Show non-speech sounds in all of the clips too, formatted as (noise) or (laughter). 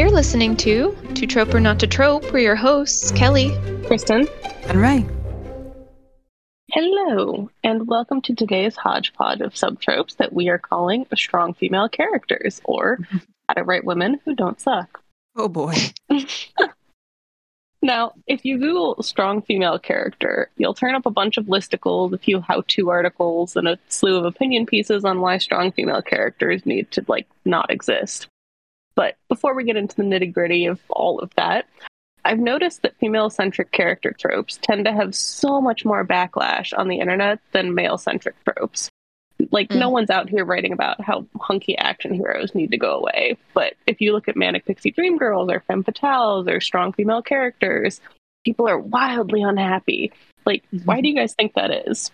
You're listening to To Trope or Not to Trope. We're your hosts, Kelly. Kristen. And Ray. Hello, and welcome to today's hodgepodge of subtropes that we are calling strong female characters, or (laughs) how to write women who don't suck. Oh boy. (laughs) Now, if you Google strong female character, you'll turn up a bunch of listicles, a few how to articles, and a slew of opinion pieces on why strong female characters need to, like, not exist. But before we get into the nitty gritty of all of that, I've noticed that female centric character tropes tend to have so much more backlash on the internet than male centric tropes. Like, no hmm. one's out here writing about how hunky action heroes need to go away. But if you look at Manic Pixie Dream Girls or Femme Fatales or strong female characters, people are wildly unhappy. Like, why hmm. do you guys think that is?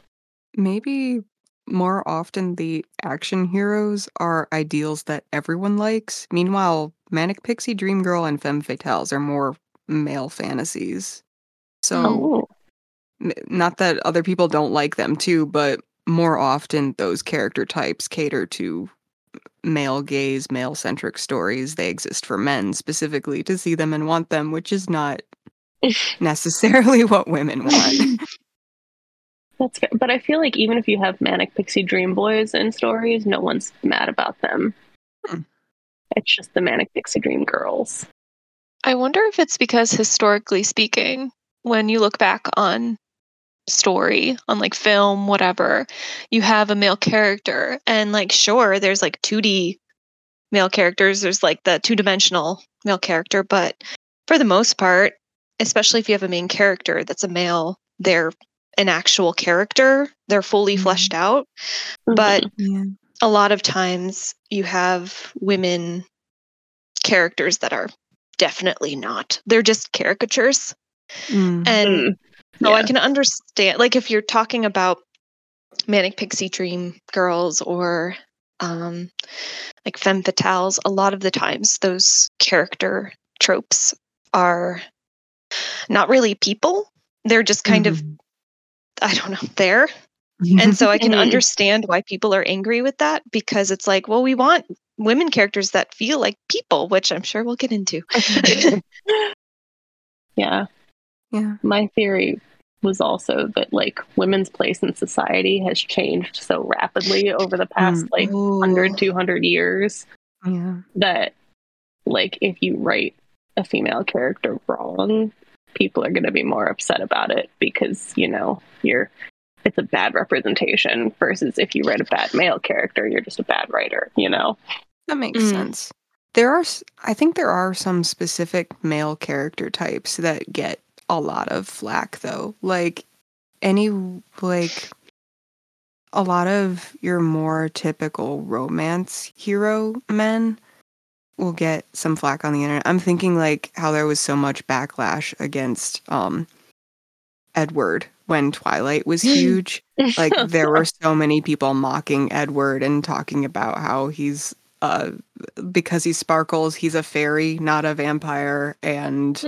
Maybe more often the action heroes are ideals that everyone likes. Meanwhile, Manic Pixie Dream Girl and Femme Fatales are more male fantasies. So, Oh, not that other people don't like them too, but more often those character types cater to male gaze, male centric stories. They exist for men specifically to see them and want them, which is not (laughs) necessarily (laughs) what women want. (laughs) that's fair. But I feel like even if you have Manic Pixie Dream Boys in stories, no one's mad about them. Hmm. It's just the Manic Pixie Dream Girls. I wonder if it's because, historically speaking, when you look back on story, on like film, whatever, you have a male character. And like, sure, there's like 2D male characters, there's like the two dimensional male character. But for the most part, especially if you have a main character that's a male, they're an actual character, they're fully Mhm. fleshed out. But yeah. a lot of times you have women characters that are definitely not. They're just caricatures. Mm. And Mm, so I can understand like if you're talking about manic pixie dream girls or um like femme fatales, a lot of the times those character tropes are not really people. They're just kind of Mhm. I don't know, there. And so I (laughs) can understand why people are angry with that because it's like, well, we want women characters that feel like people, which I'm sure we'll get into. (laughs) (laughs) yeah. yeah. My theory was also that like women's place in society has changed so rapidly over the past Mm. like 100 200 years Yeah. that like if you write a female character wrong people are going to be more upset about it because you know you're it's a bad representation versus if you write a bad male character you're just a bad writer you know That makes Mm. sense. There are, i think there are some specific male character types that get a lot of flack, though. Like any, like, a lot of your more typical romance hero men will get some flack on the internet. I'm thinking, like, how there was so much backlash against, um, Edward when Twilight was (gasps) huge. Like there were (laughs) so many people mocking Edward and talking about how he's uh because he sparkles he's a fairy not a vampire and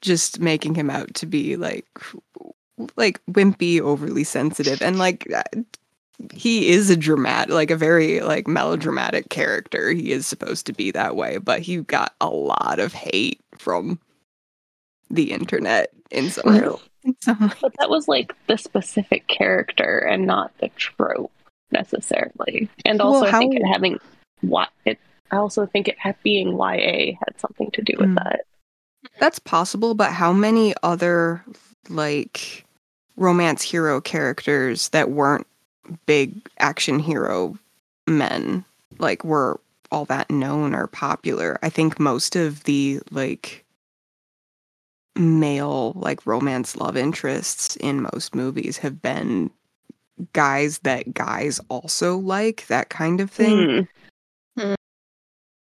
just making him out to be like like wimpy overly sensitive. And like he is a dramatic like a very like melodramatic character. He is supposed to be that way but he got a lot of hate from the internet in some Well, in some but that was like the specific character and not the trope necessarily. And Well, also i think it having what it i also think it ha- being ya had something to do with Mm. that. That's possible, but how many other like romance hero characters that weren't big action hero men like were all that known or popular? I think most of the like male like romance love interests in most movies have been guys that guys also like, that kind of thing. Hmm.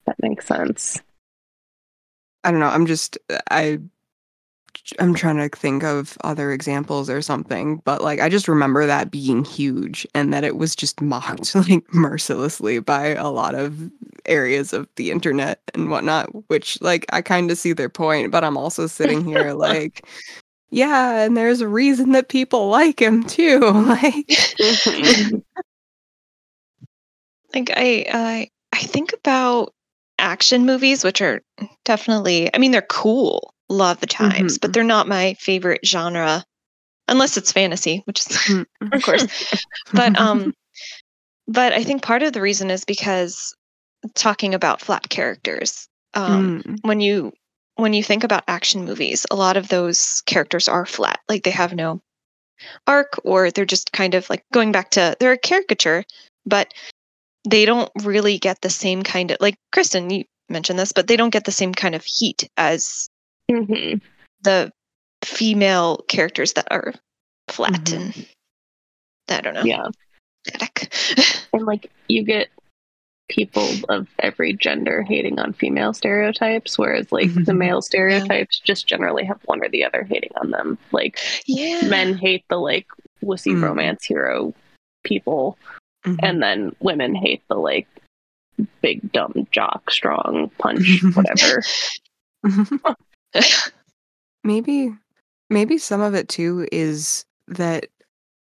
that makes sense I don't know. I'm just I I'm trying to think of other examples or something, but like I just remember that being huge and that it was just mocked (laughs) like mercilessly by a lot of areas of the internet and whatnot, which like I kind of see their point, but I'm also sitting here like yeah, and there's a reason that people like him too. (laughs) Like. (laughs) Like I I I think about action movies, which are definitely, I mean, they're cool of the times, Mhm. but they're not my favorite genre, unless it's fantasy, which is, Mm-hmm. (laughs) of course. but um, (laughs) but I think part of the reason is because talking about flat characters. Um, Mm. when you when you think about action movies, a lot of those characters are flat. Like they have no arc or they're just kind of like going back to they're a caricature, but they don't really get the same kind of like Kristen, you mentioned this, but they don't get the same kind of heat as Mhm. the female characters that are flat Mhm. and I don't know. Yeah. pathetic. (laughs) And like you get people of every gender hating on female stereotypes, whereas like the male stereotypes just generally have one or the other hating on them. Like yeah. men hate the like wussy Mm. romance hero people, Mhm. and then women hate the like big dumb jock strong punch (laughs) whatever. (laughs) (laughs) maybe maybe some of it too is that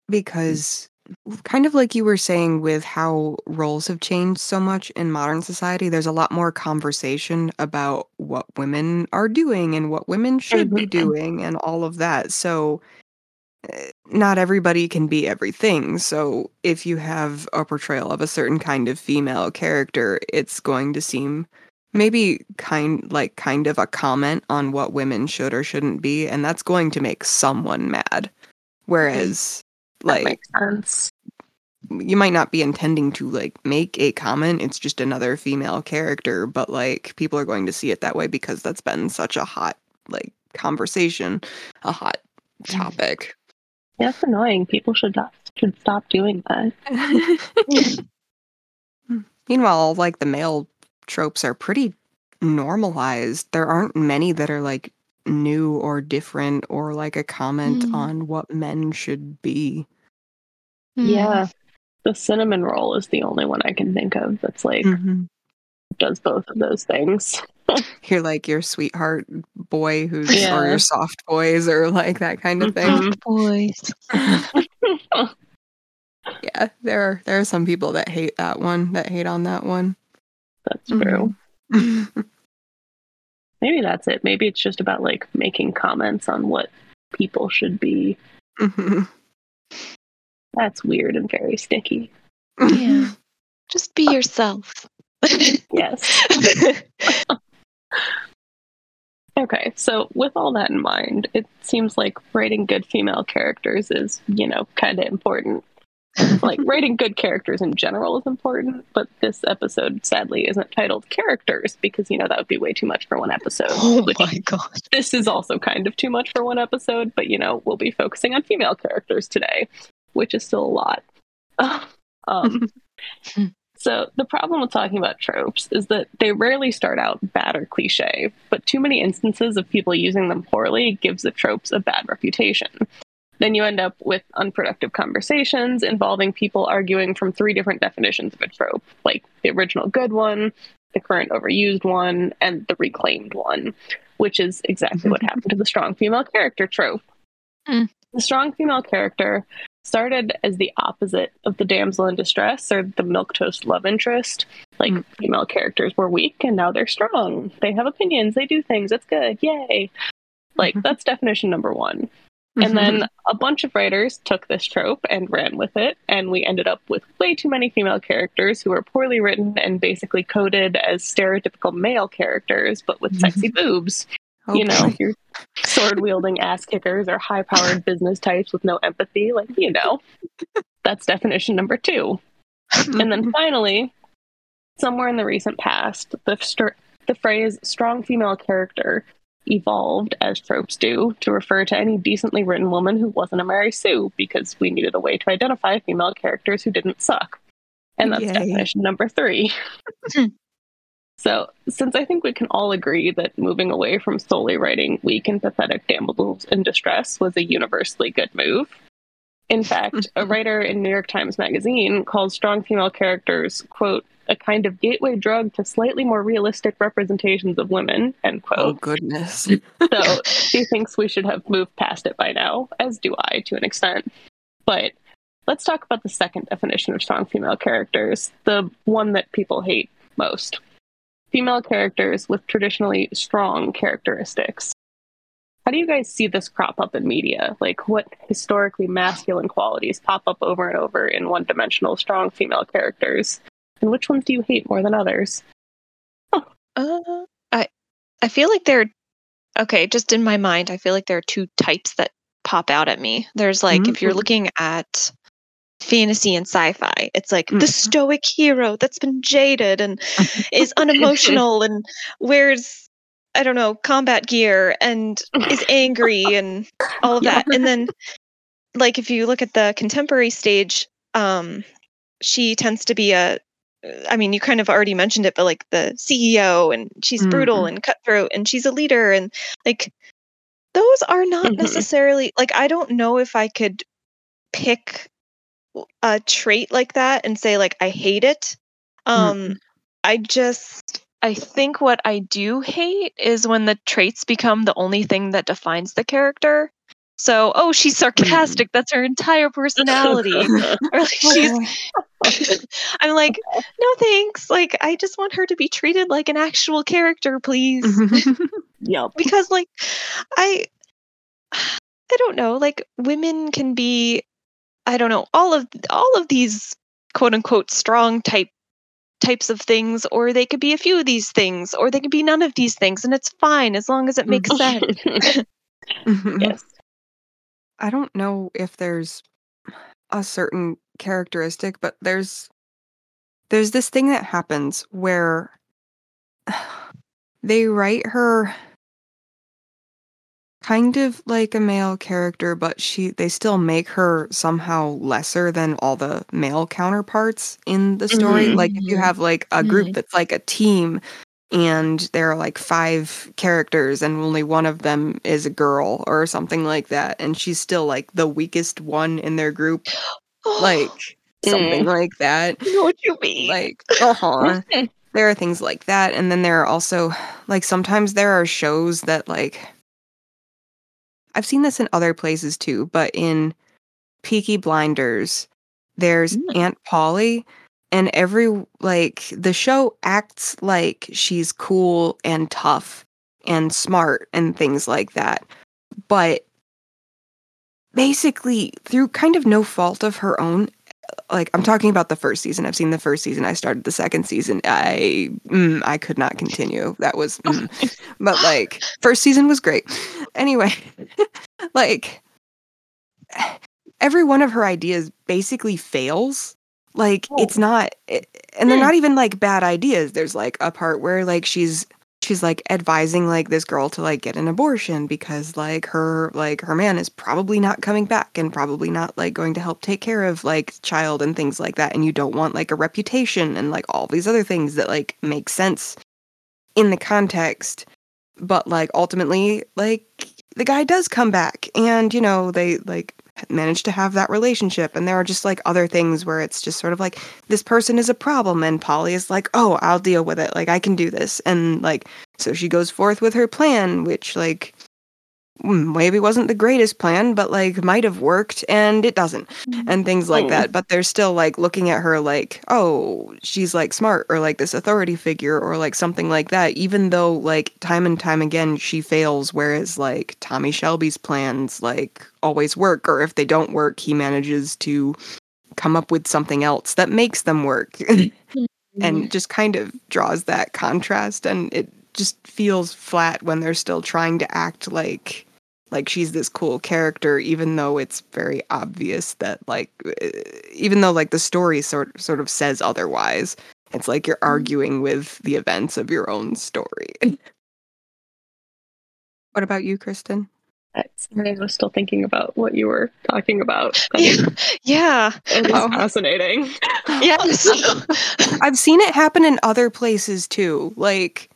because kind of like you were saying with how roles have changed so much in modern society there's a lot more conversation about what women are doing and what women should be Mhm. doing and all of that so eh, not everybody can be everything so if you have a portrayal of a certain kind of female character it's going to seem maybe kind like kind of a comment on what women should or shouldn't be and that's going to make someone mad whereas that like makes sense. you might not be intending to like make a comment it's just another female character but like people are going to see it that way because that's been such a hot like conversation a hot topic Yeah, it's annoying. People should not, should stop doing that. (laughs) (laughs) meanwhile like the male tropes are pretty normalized there aren't many that are like new or different or like a comment Mm. on what men should be Hmm. Yeah. The cinnamon roll is the only one I can think of that's like does both of those things. (laughs) you're like your sweetheart boy who's or your soft boys or like that kind of thing Mhm. boys. (laughs) (laughs) Yeah, there are there are some people that hate that one, that hate on that one. That's true. Mhm. (laughs) Maybe that's it. Maybe it's just about like making comments on what people should be. Mhm. That's weird and very sticky. Yeah. Just be yourself. (laughs) Yes. Okay, so with all that in mind, it seems like writing good female characters is, you know, kind of important. (laughs) like writing good characters in general is important, but this episode sadly isn't titled characters because you know that would be way too much for one episode. oh which my god. this is also kind of too much for one episode, but you know, we'll be focusing on female characters today, which is still a lot. (laughs) um, (laughs) so, the problem with talking about tropes is that they rarely start out bad or cliche, but too many instances of people using them poorly gives the tropes a bad reputation. Then you end up with unproductive conversations involving people arguing from three different definitions of a trope, like the original good one, the current overused one, and the reclaimed one, which is exactly what (laughs) happened to the strong female character trope. Mm. The strong female character started as the opposite of the damsel in distress or the milquetoast love interest. Like Mm. female characters were weak and now they're strong. They have opinions, they do things, it's good, yay. Like Mhm. that's definition number one. And then mm-hmm. a bunch of writers took this trope and ran with it, and we ended up with way too many female characters who were poorly written and basically coded as stereotypical male characters, but with mm-hmm. sexy boobs. Oh, you know, your sword wielding ass kickers or high powered (laughs) business types with no empathy. Like, you know, that's definition number two. And then mm-hmm. finally, somewhere in the recent past, the, st- the phrase strong female character evolved, as tropes do, to refer to any decently written woman who wasn't a Mary Sue, because we needed a way to identify female characters who didn't suck. And that's Yay. definition number three. (laughs) so, since I think we can all agree that moving away from solely writing weak and pathetic damsels in distress was a universally good move, in fact, a (laughs) writer in New York Times Magazine called strong female characters, quote, a kind of gateway drug to slightly more realistic representations of women, end oh, quote. oh goodness. So (laughs) she thinks we should have moved past it by now, as do I to an extent. But let's talk about the second definition of strong female characters, the one that people hate most. female characters with traditionally strong characteristics. How do you guys see this crop up in media? Like, what historically masculine qualities pop up over and over in one dimensional strong female characters? And which ones do you hate more than others? Uh, I I feel like there. Okay, just in my mind, I feel like there are two types that pop out at me. There's like if you're Mhm. looking at fantasy and sci-fi, it's like the Mhm. stoic hero that's been jaded and (laughs) is unemotional and wears I don't know combat gear and is (laughs) angry and all of that. And then like if you look at the contemporary stage, um, she tends to be a I mean, you kind of already mentioned it, but like the CEO and she's brutal Mhm. and cutthroat and she's a leader and like those are not Mhm. necessarily like I don't know if I could pick a trait like that and say like I hate it. Um I just I think what I do hate is when the traits become the only thing that defines the character. So, oh, she's mm-hmm. sarcastic. That's her entire personality. (laughs) (laughs) or like she's (laughs) I'm like, no thanks. Like I just want her to be treated like an actual character, please. Mm-hmm. yep. because like I I don't know, like women can be I don't know, all of all of these quote unquote strong type types of things or they could be a few of these things or they could be none of these things and it's fine as long as it makes mm-hmm. sense. (laughs) Mm-hmm. yes. I don't know if there's a certain characteristic, but there's there's this thing that happens where (sighs) they write her kind of like a male character, but she they still make her somehow lesser than all the male counterparts in the story. Mhm. Like if you have like a group Mhm. that's like a team and there are like five characters and only one of them is a girl or something like that and she's still like the weakest one in their group like (gasps) something like that I know what you mean. like uh-huh (laughs) there are things like that and then there are also like sometimes there are shows that like i've seen this in other places too but in peaky blinders there's Mm. aunt polly and every like the show acts like she's cool and tough and smart and things like that but basically through kind of no fault of her own like i'm talking about the first season. I've seen the first season. I started the second season. I mm, i could not continue. That was mm. (laughs) but like first season was great. Anyway (laughs) like every one of her ideas basically fails. Like Oh. it's not it, and they're Hmm. not even like bad ideas. There's like a part where like she's she's like advising like this girl to like get an abortion because like her like her man is probably not coming back and probably not like going to help take care of like child and things like that. And you don't want like a reputation and like all these other things that like make sense in the context. But like ultimately like the guy does come back and you know they like manage to have that relationship. And there are just like other things where it's just sort of like this person is a problem and polly is like oh i'll deal with it. Like i can do this. And like so she goes forth with her plan which like Hmm, maybe wasn't the greatest plan but like might have worked and it doesn't mm-hmm. and things like Oh. that. But they're still like looking at her like oh she's like smart or like this authority figure or like something like that even though like time and time again she fails whereas like tommy shelby's plans like always work or if they don't work he manages to come up with something else that makes them work. (laughs) And mm-hmm. just kind of draws that contrast and it just feels flat when they're still trying to act like like she's this cool character even though it's very obvious that like uh, even though like the story sort sort of says otherwise it's like you're arguing with the events of your own story (laughs) what about you kristen I was still thinking about what you were talking about. (laughs) Yeah. It is Oh. fascinating. Yes. (laughs) I've seen it happen in other places too. Like,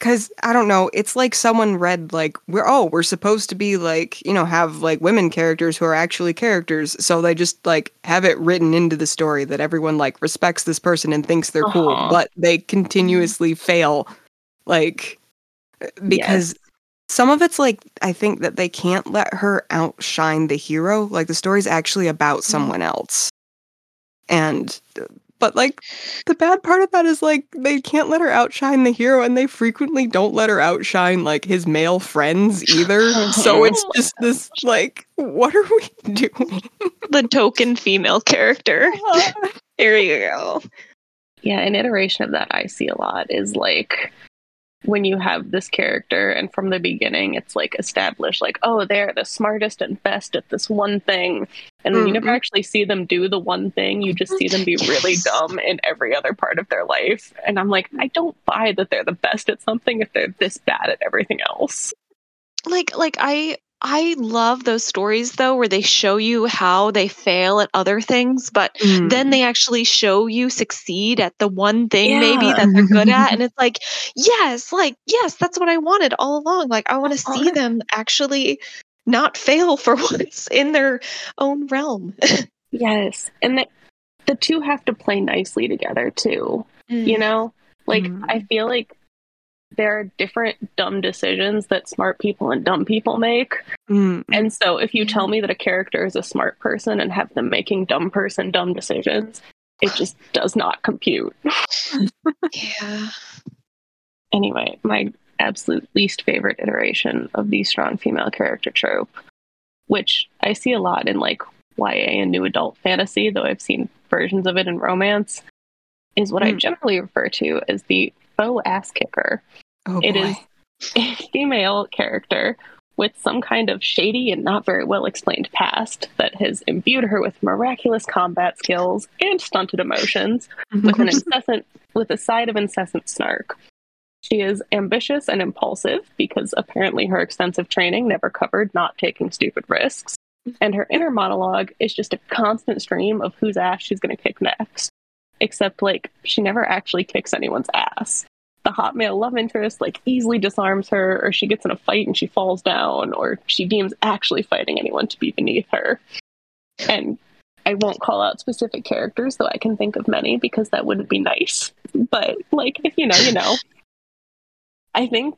cause I don't know, it's like someone read like we're oh we're supposed to be like you know have like women characters who are actually characters, so they just like have it written into the story that everyone like respects this person and thinks they're cool, Uh-huh. but they continuously mm-hmm. fail, like because. Some of it's like I think that they can't let her outshine the hero. Like the story's actually about mm-hmm. someone else. And uh, but like the bad part of that is like they can't let her outshine the hero and they frequently don't let her outshine like his male friends either. (laughs) so it's oh just this like what are we (laughs) doing? the token female character. (laughs) Here you go. Yeah, an iteration of that I see a lot is like when you have this character and from the beginning it's like established like oh they're the smartest and best at this one thing. And mm-hmm. you never actually see them do the one thing. You just see them be really (laughs) dumb in every other part of their life. And i'm like i don't buy that they're the best at something if they're this bad at everything else. Like like i I love those stories though, where they show you how they fail at other things, but mm. then they actually show you succeed at the one thing yeah. maybe that they're good at. And it's like, yes, like, yes, that's what I wanted all along. Like, I want to see them actually not fail for (laughs) once in their own realm. (laughs) yes. And the, the two have to play nicely together too. Mm. You know? Like, mm. I feel like there are different dumb decisions that smart people and dumb people make. Mm. And so if you tell me that a character is a smart person and have them making dumb person dumb decisions, it just does not compute. (laughs) yeah. Anyway, my absolute least favorite iteration of the strong female character trope, which I see a lot in like YA and new adult fantasy, though I've seen versions of it in romance, is what mm. I generally refer to as the faux ass kicker. Oh, it is a female character with some kind of shady and not very well explained past that has imbued her with miraculous combat skills and stunted emotions mm-hmm. with an incessant with a side of incessant snark. She is ambitious and impulsive because apparently her extensive training never covered not taking stupid risks. And her inner monologue is just a constant stream of whose ass she's going to kick next. Except, like, she never actually kicks anyone's ass the hot male love interest like easily disarms her or she gets in a fight and she falls down or she deems actually fighting anyone to be beneath her. And i won't call out specific characters though i can think of many because that wouldn't be nice. But like if you know you know. (laughs) I think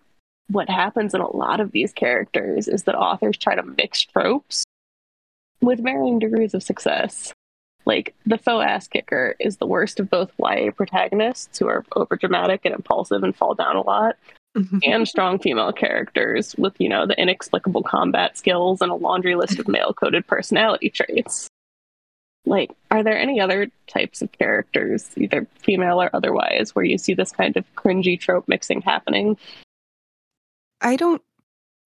what happens in a lot of these characters is that authors try to mix tropes with varying degrees of success like the faux ass kicker is the worst of both YA protagonists who are overdramatic and impulsive and fall down a lot, mm-hmm. and strong female characters with, you know, the inexplicable combat skills and a laundry list of male coded personality traits. Like, are there any other types of characters, either female or otherwise, where you see this kind of cringy trope mixing happening? I don't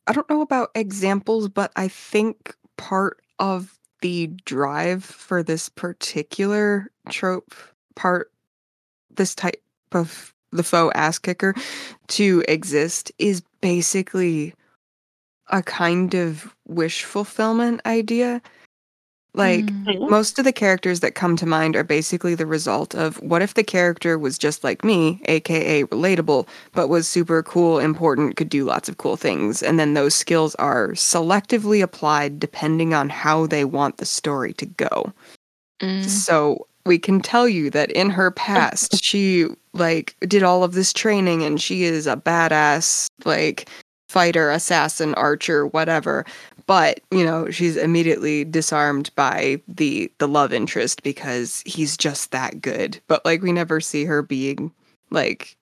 I don't know about examples, but I think part of the drive for this particular trope part, this type of the faux ass kicker to exist is basically a kind of wish fulfillment idea. Like mm-hmm. most of the characters that come to mind are basically the result of what if the character was just like me, aka relatable, but was super cool, important, could do lots of cool things. And then those skills are selectively applied depending on how they want the story to go. Mm. So we can tell you that in her past (laughs) she like did all of this training and she is a badass like fighter, assassin, archer, whatever. But you know she's immediately disarmed by the the love interest because he's just that good. But like we never see her being like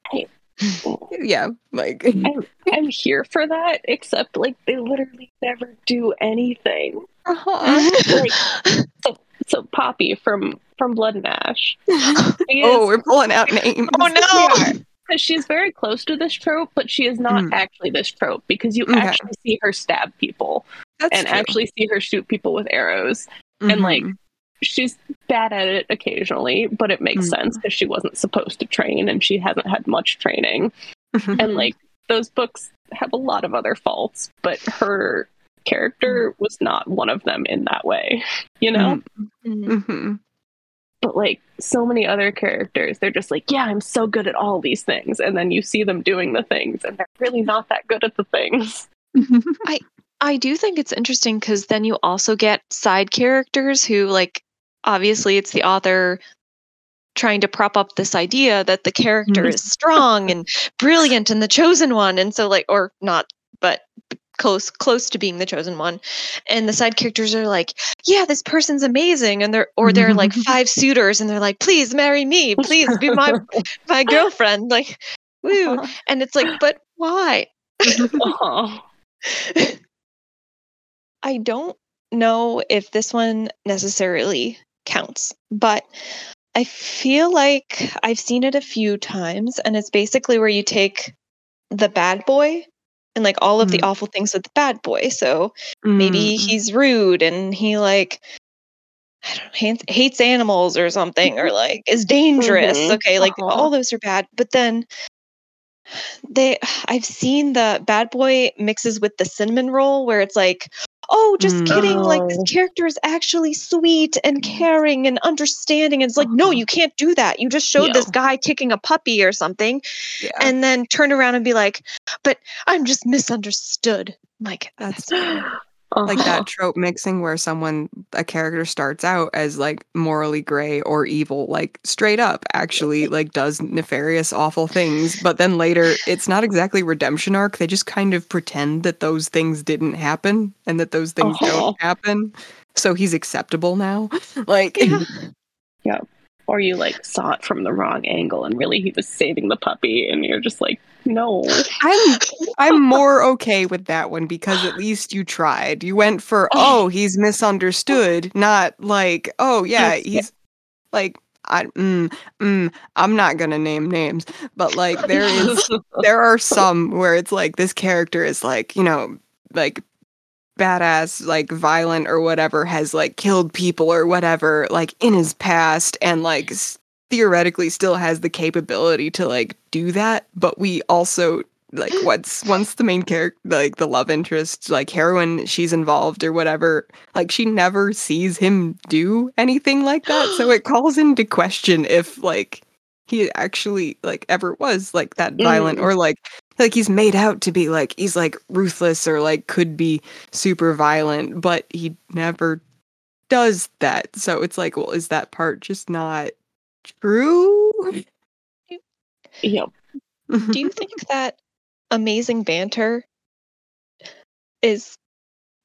(laughs) yeah like (laughs) I'm, I'm here for that except like they literally never do anything. Uh-huh. like (laughs) so, so poppy from from blood and ash. Oh we're pulling out names. Oh no because she's very close to this trope, but she is not mm. actually this trope because you okay. actually see her stab people That's and true. actually see her shoot people with arrows. Mm-hmm. And like she's bad at it occasionally, but it makes mm-hmm. sense because she wasn't supposed to train and she hasn't had much training. Mm-hmm. And like those books have a lot of other faults, but her character mm. was not one of them in that way, you know? Mm-hmm. mm-hmm but like so many other characters they're just like yeah i'm so good at all these things and then you see them doing the things and they're really not that good at the things (laughs) (laughs) i i do think it's interesting because then you also get side characters who like obviously it's the author trying to prop up this idea that the character is strong and brilliant and the chosen one and so like or not but close close to being the chosen one. And the side characters are like yeah this person's amazing. And they're or they're like (laughs) five suitors and they're like please marry me. Please be my (laughs) my girlfriend. Like woo. Uh-huh. And it's like but why? (laughs) I don't know if this one necessarily counts but i feel like i've seen it a few times and it's basically where you take the bad boy and like all of the Mm. awful things with the bad boy so maybe Mm, he's rude and he like I don't know, hates, hates animals or something or like is dangerous. Mhm. Okay, like Uh-huh. all those are bad. But then they I've seen the bad boy mixes with the cinnamon roll where it's like, oh, just Mm. kidding. Like this Oh. character is actually sweet and caring and understanding. And it's like, no, Uh-huh. you can't do that. You just showed this guy kicking a puppy or something yeah, and then turn around and be like, but I'm just misunderstood. Like that's (gasps) like that (laughs) trope mixing where someone a character starts out as like morally gray or evil like straight up actually like does nefarious awful things but then later it's not exactly redemption arc they just kind of pretend that those things didn't happen and that those things don't oh. happen so he's acceptable now (laughs) like (laughs) Yeah. or you like saw it from the wrong angle and really he was saving the puppy and you're just like no. I'm i'm more okay with that one because at least you tried. You went for oh he's misunderstood not like oh yeah he's like I mm, mm, I'm not gonna name names, but like there is (laughs) there are some where it's like this character is like you know like badass like violent or whatever has like killed people or whatever like in his past and like s- theoretically still has the capability to like do that but we also like once once the main character like the love interest like heroine she's involved or whatever like she never sees him do anything like that so it (gasps) calls into question if like he actually like ever was like that violent Mm. or like like he's made out to be like he's like ruthless or like could be super violent but he never does that so it's like well is that part just not true. Yep. (laughs) Do you think that amazing banter is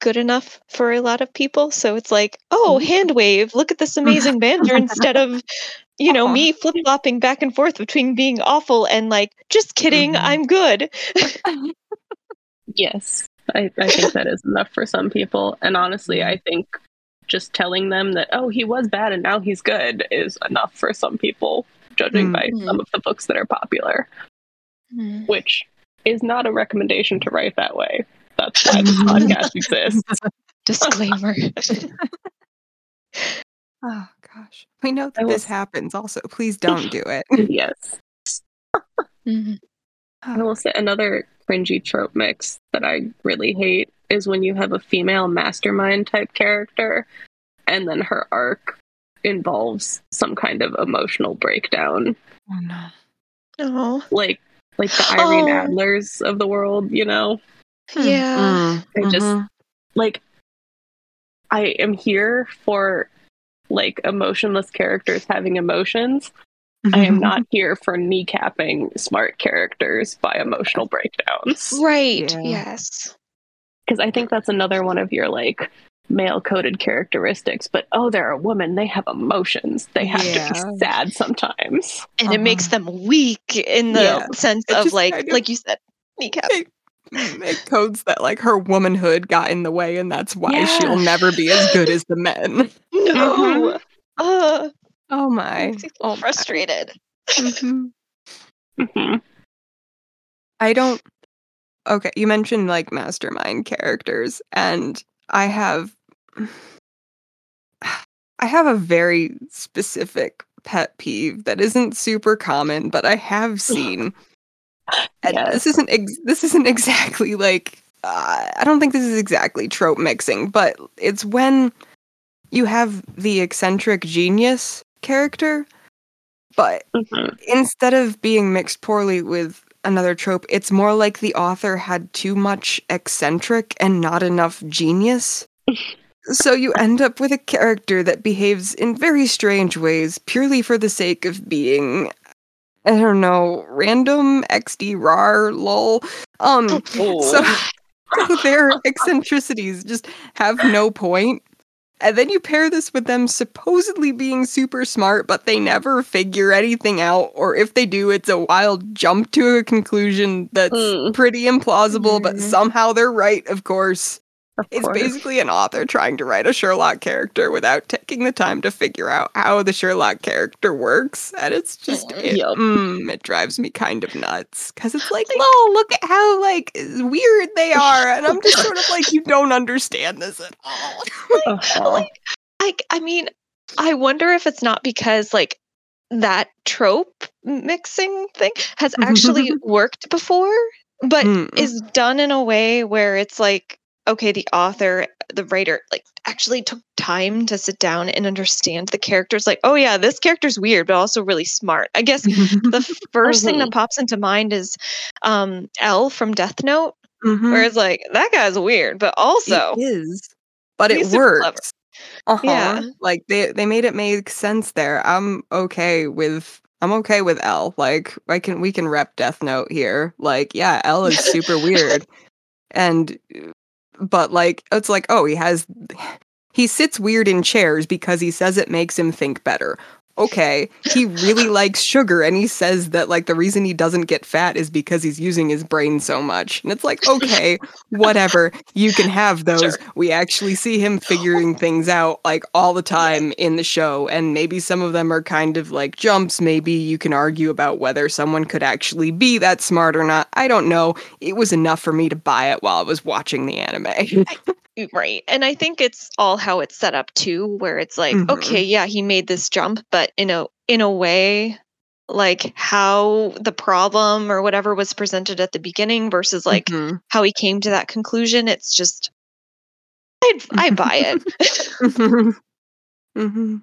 good enough for a lot of people? So it's like, oh, hand wave, look at this (laughs) amazing banter instead of, you know, me flip flopping back and forth between being awful and like, just kidding, Mhm. I'm good. (laughs) yes. I, I think that is enough for some people. And honestly i think just telling them that oh he was bad and now he's good is enough for some people judging by Mhm. some of the books that are popular. Which is not a recommendation to write that way. That's why this (laughs) podcast exists. (laughs) Disclaimer. (laughs) oh gosh. We know I that this happens. Also please don't do it. Yes. Mhm. I will say another cringy trope mix that I really hate is when you have a female mastermind type character and then her arc involves some kind of emotional breakdown. oh no Oh, Like like the Irene Oh. Adlers of the world, you know? Hmm. yeah. I just mm-hmm. like I am here for like emotionless characters having emotions. I am mm-hmm. not here for kneecapping smart characters by emotional breakdowns. Right. Yeah. Yes. Because I think that's another one of your like male coded characteristics. But oh, they're a woman; they have emotions. They have to be sad sometimes. And it makes Uh-huh. them weak in the Yeah. sense It of like, kind of- like you said, kneecap. it, it codes that like her womanhood got in the way and that's why she'll never be as good as the men No. Uh, oh my makes oh so my. frustrated. Mhm. hmm I don't. Okay, you mentioned like mastermind characters, and I have. (sighs) I have a very specific pet peeve that isn't super common, but I have seen. (laughs) and Yes. This isn't. Ex- this isn't (laughs) exactly like. Uh, I don't think this is exactly trope mixing, but it's when you have the eccentric genius character, but hmm instead of being mixed poorly with another trope, it's more like the author had too much eccentric and not enough genius. (laughs) so you end up with a character that behaves in very strange ways purely for the sake of being I don't know, random XD rar lol. Um Oh, so (laughs) their eccentricities just have no point. And then you pair this with them supposedly being super smart, but they never figure anything out. Or if they do, it's a wild jump to a conclusion that's Mm. pretty implausible, but Mhm. somehow they're right, of course. Of It's course. basically an author trying to write a Sherlock character without taking the time to figure out how the Sherlock character works. And it's just, it, Yup. mm, it drives me kind of nuts. Because it's like, lol, look at how, like, weird they (laughs) are. And I'm just sort of like, you don't understand this at all. (laughs) Like (laughs) I I mean, I wonder if it's not because like that trope mixing thing has actually worked before, but Mm. is done in a way where it's like okay, the author, the writer like actually took time to sit down and understand the characters like, oh yeah, this character's weird but also really smart. I guess the (laughs) first thing that pops into mind is um L from Death Note Mhm. where it's like that guy's weird, but also it is, but it he's super clever. works. Uh-huh. Yeah. Like they they made it make sense there. I'm okay with I'm okay with L. Like I can we can rep Death Note here. Like yeah, L is super weird. (laughs) And but like it's like oh, he has he sits weird in chairs because he says it makes him think better. Okay, he really likes sugar and he says that like the reason he doesn't get fat is because he's using his brain so much. And it's like, okay, whatever. You can have (laughs) those. Sure. We actually see him figuring things out like all the time in the show and maybe some of them are kind of like jumps. Maybe you can argue about whether someone could actually be that smart or not. I don't know. It was enough for me to buy it while I was watching the anime. (laughs) Right. And I think it's all how it's set up too, where it's like, Mhm. okay, yeah, he made this jump, but in a in a way, like how the problem or whatever was presented at the beginning versus like Mhm. how he came to that conclusion, it's just I I buy it. (laughs) Mhm. Mhm.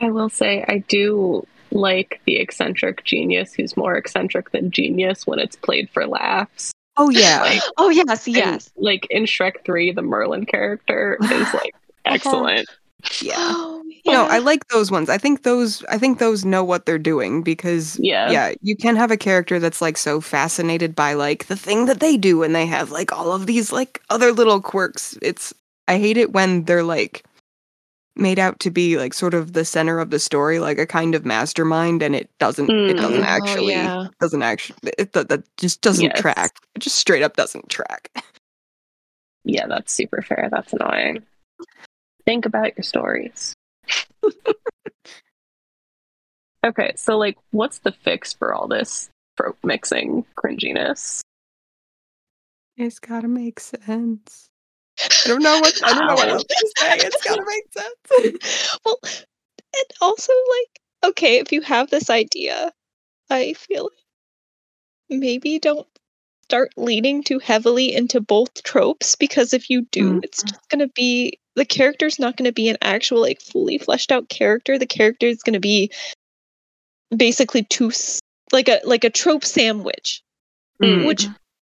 I will say I do like the eccentric genius who's more eccentric than genius when it's played for laughs. Oh yeah. (laughs) Like, oh yes, and, yes. like in Shrek 3, the Merlin character is like (laughs) excellent. Yeah. Oh, know. I like those ones. I think those I think those know what they're doing because Yeah. yeah, you can have a character that's like so fascinated by like the thing that they do and they have like all of these like other little quirks. It's I hate it when they're like made out to be like sort of the center of the story, like a kind of mastermind and it doesn't it Mm. doesn't Oh, actually yeah. doesn't actually it that, that just doesn't Yes. track. It just straight up doesn't track. Yeah, that's super fair. That's annoying. Think about your stories. (laughs) okay, so like what's the fix for all this trope mixing cringiness? It's gotta make sense. I don't know what I don't know what else to say. It's gotta make (laughs) sense. well, and also like, okay, if you have this idea, I feel like maybe don't start leaning too heavily into both tropes because if you do, it's Mhm. just gonna be the character's not gonna be an actual like fully fleshed out character. The character is gonna be basically too s- like a like a trope sandwich, Mm. which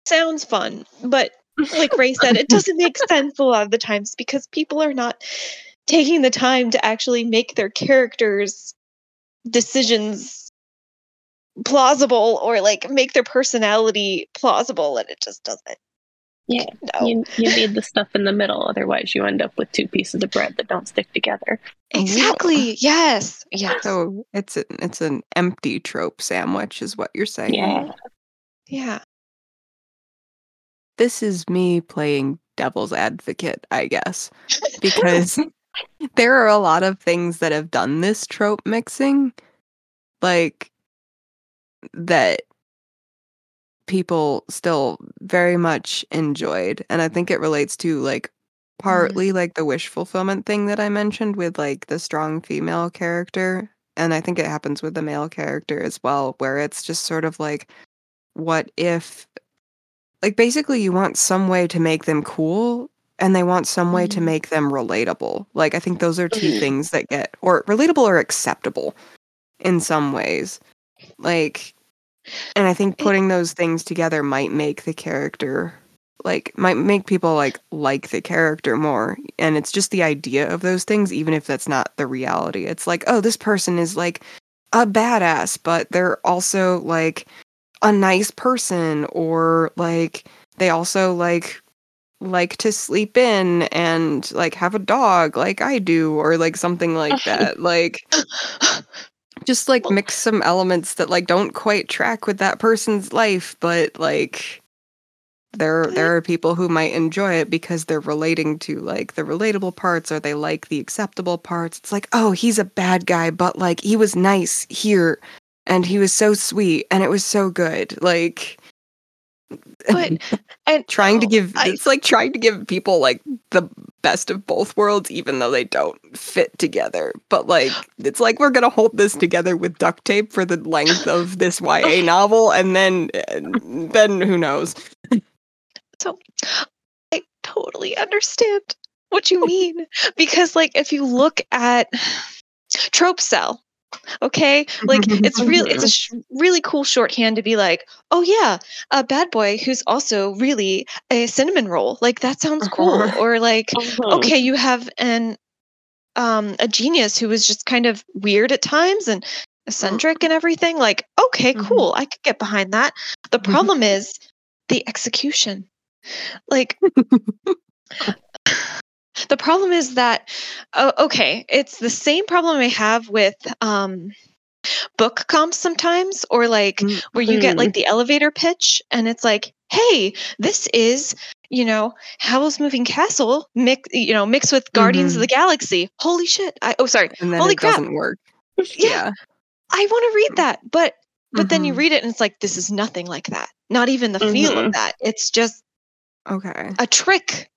sounds fun, but like Ray said, it (laughs) doesn't make sense a lot of the times because people are not taking the time to actually make their characters' decisions plausible or like make their personality plausible and it just doesn't Yeah, no You, you need the stuff in the middle, otherwise you end up with two pieces of bread that don't stick together. exactly yes yes So it's a, it's an empty trope sandwich, is what you're saying. Yeah. yeah This is me playing devil's advocate, I guess, (laughs) because there are a lot of things that have done this trope mixing, like that people still very much enjoyed, and I think it relates to like partly like the wish fulfillment thing that I mentioned with like the strong female character. And I think it happens with the male character as well, where it's just sort of like, what if, like, basically, you want some way to make them cool and they want some way to Mhm. make them relatable. Like, I think those are two Mhm. things that get, or relatable or acceptable in some ways. Like, and I think putting those things together might make the character like might make people like like the character more and it's just the idea of those things even if that's not the reality it's like oh this person is like a badass but they're also like a nice person or like they also like like to sleep in and like have a dog like I do or like something like (laughs) that. like (laughs) just like mix some elements that like don't quite track with that person's life, but like there mm-hmm. there are people who might enjoy it because they're relating to like the relatable parts or they like the acceptable parts. It's like, oh, he's a bad guy, but like he was nice here and he was so sweet and it was so good. Like but (laughs) and trying to oh, give I- it's like trying to give people like the best of both worlds even though they don't fit together. But like it's like we're gonna hold this together with duct tape for the length (laughs) of this ya oh. novel and then and then who knows? So I totally understand what you (laughs) mean because like if you look at trope cell okay like (laughs) it's really it's a sh- really cool shorthand to be like oh yeah a bad boy who's also really a cinnamon roll like that sounds cool Uh-huh. or like Mhm. okay you have an um a genius who was just kind of weird at times and eccentric and everything like okay Mhm. cool i could get behind that the Mhm. problem is the execution like (laughs) (sighs) (laughs) the problem is that oh, okay it's the same problem i have with um book comps sometimes or like Mm, where you get like the elevator pitch and it's like hey this is you know howl's moving castle mix you know mixed with guardians of the galaxy. Holy shit I, oh sorry. And then Holy it crap. doesn't work. (laughs) Yeah. I want to read that but but then you Mhm. read it and it's like this is nothing like that. Not even the feel of that. It's just okay a trick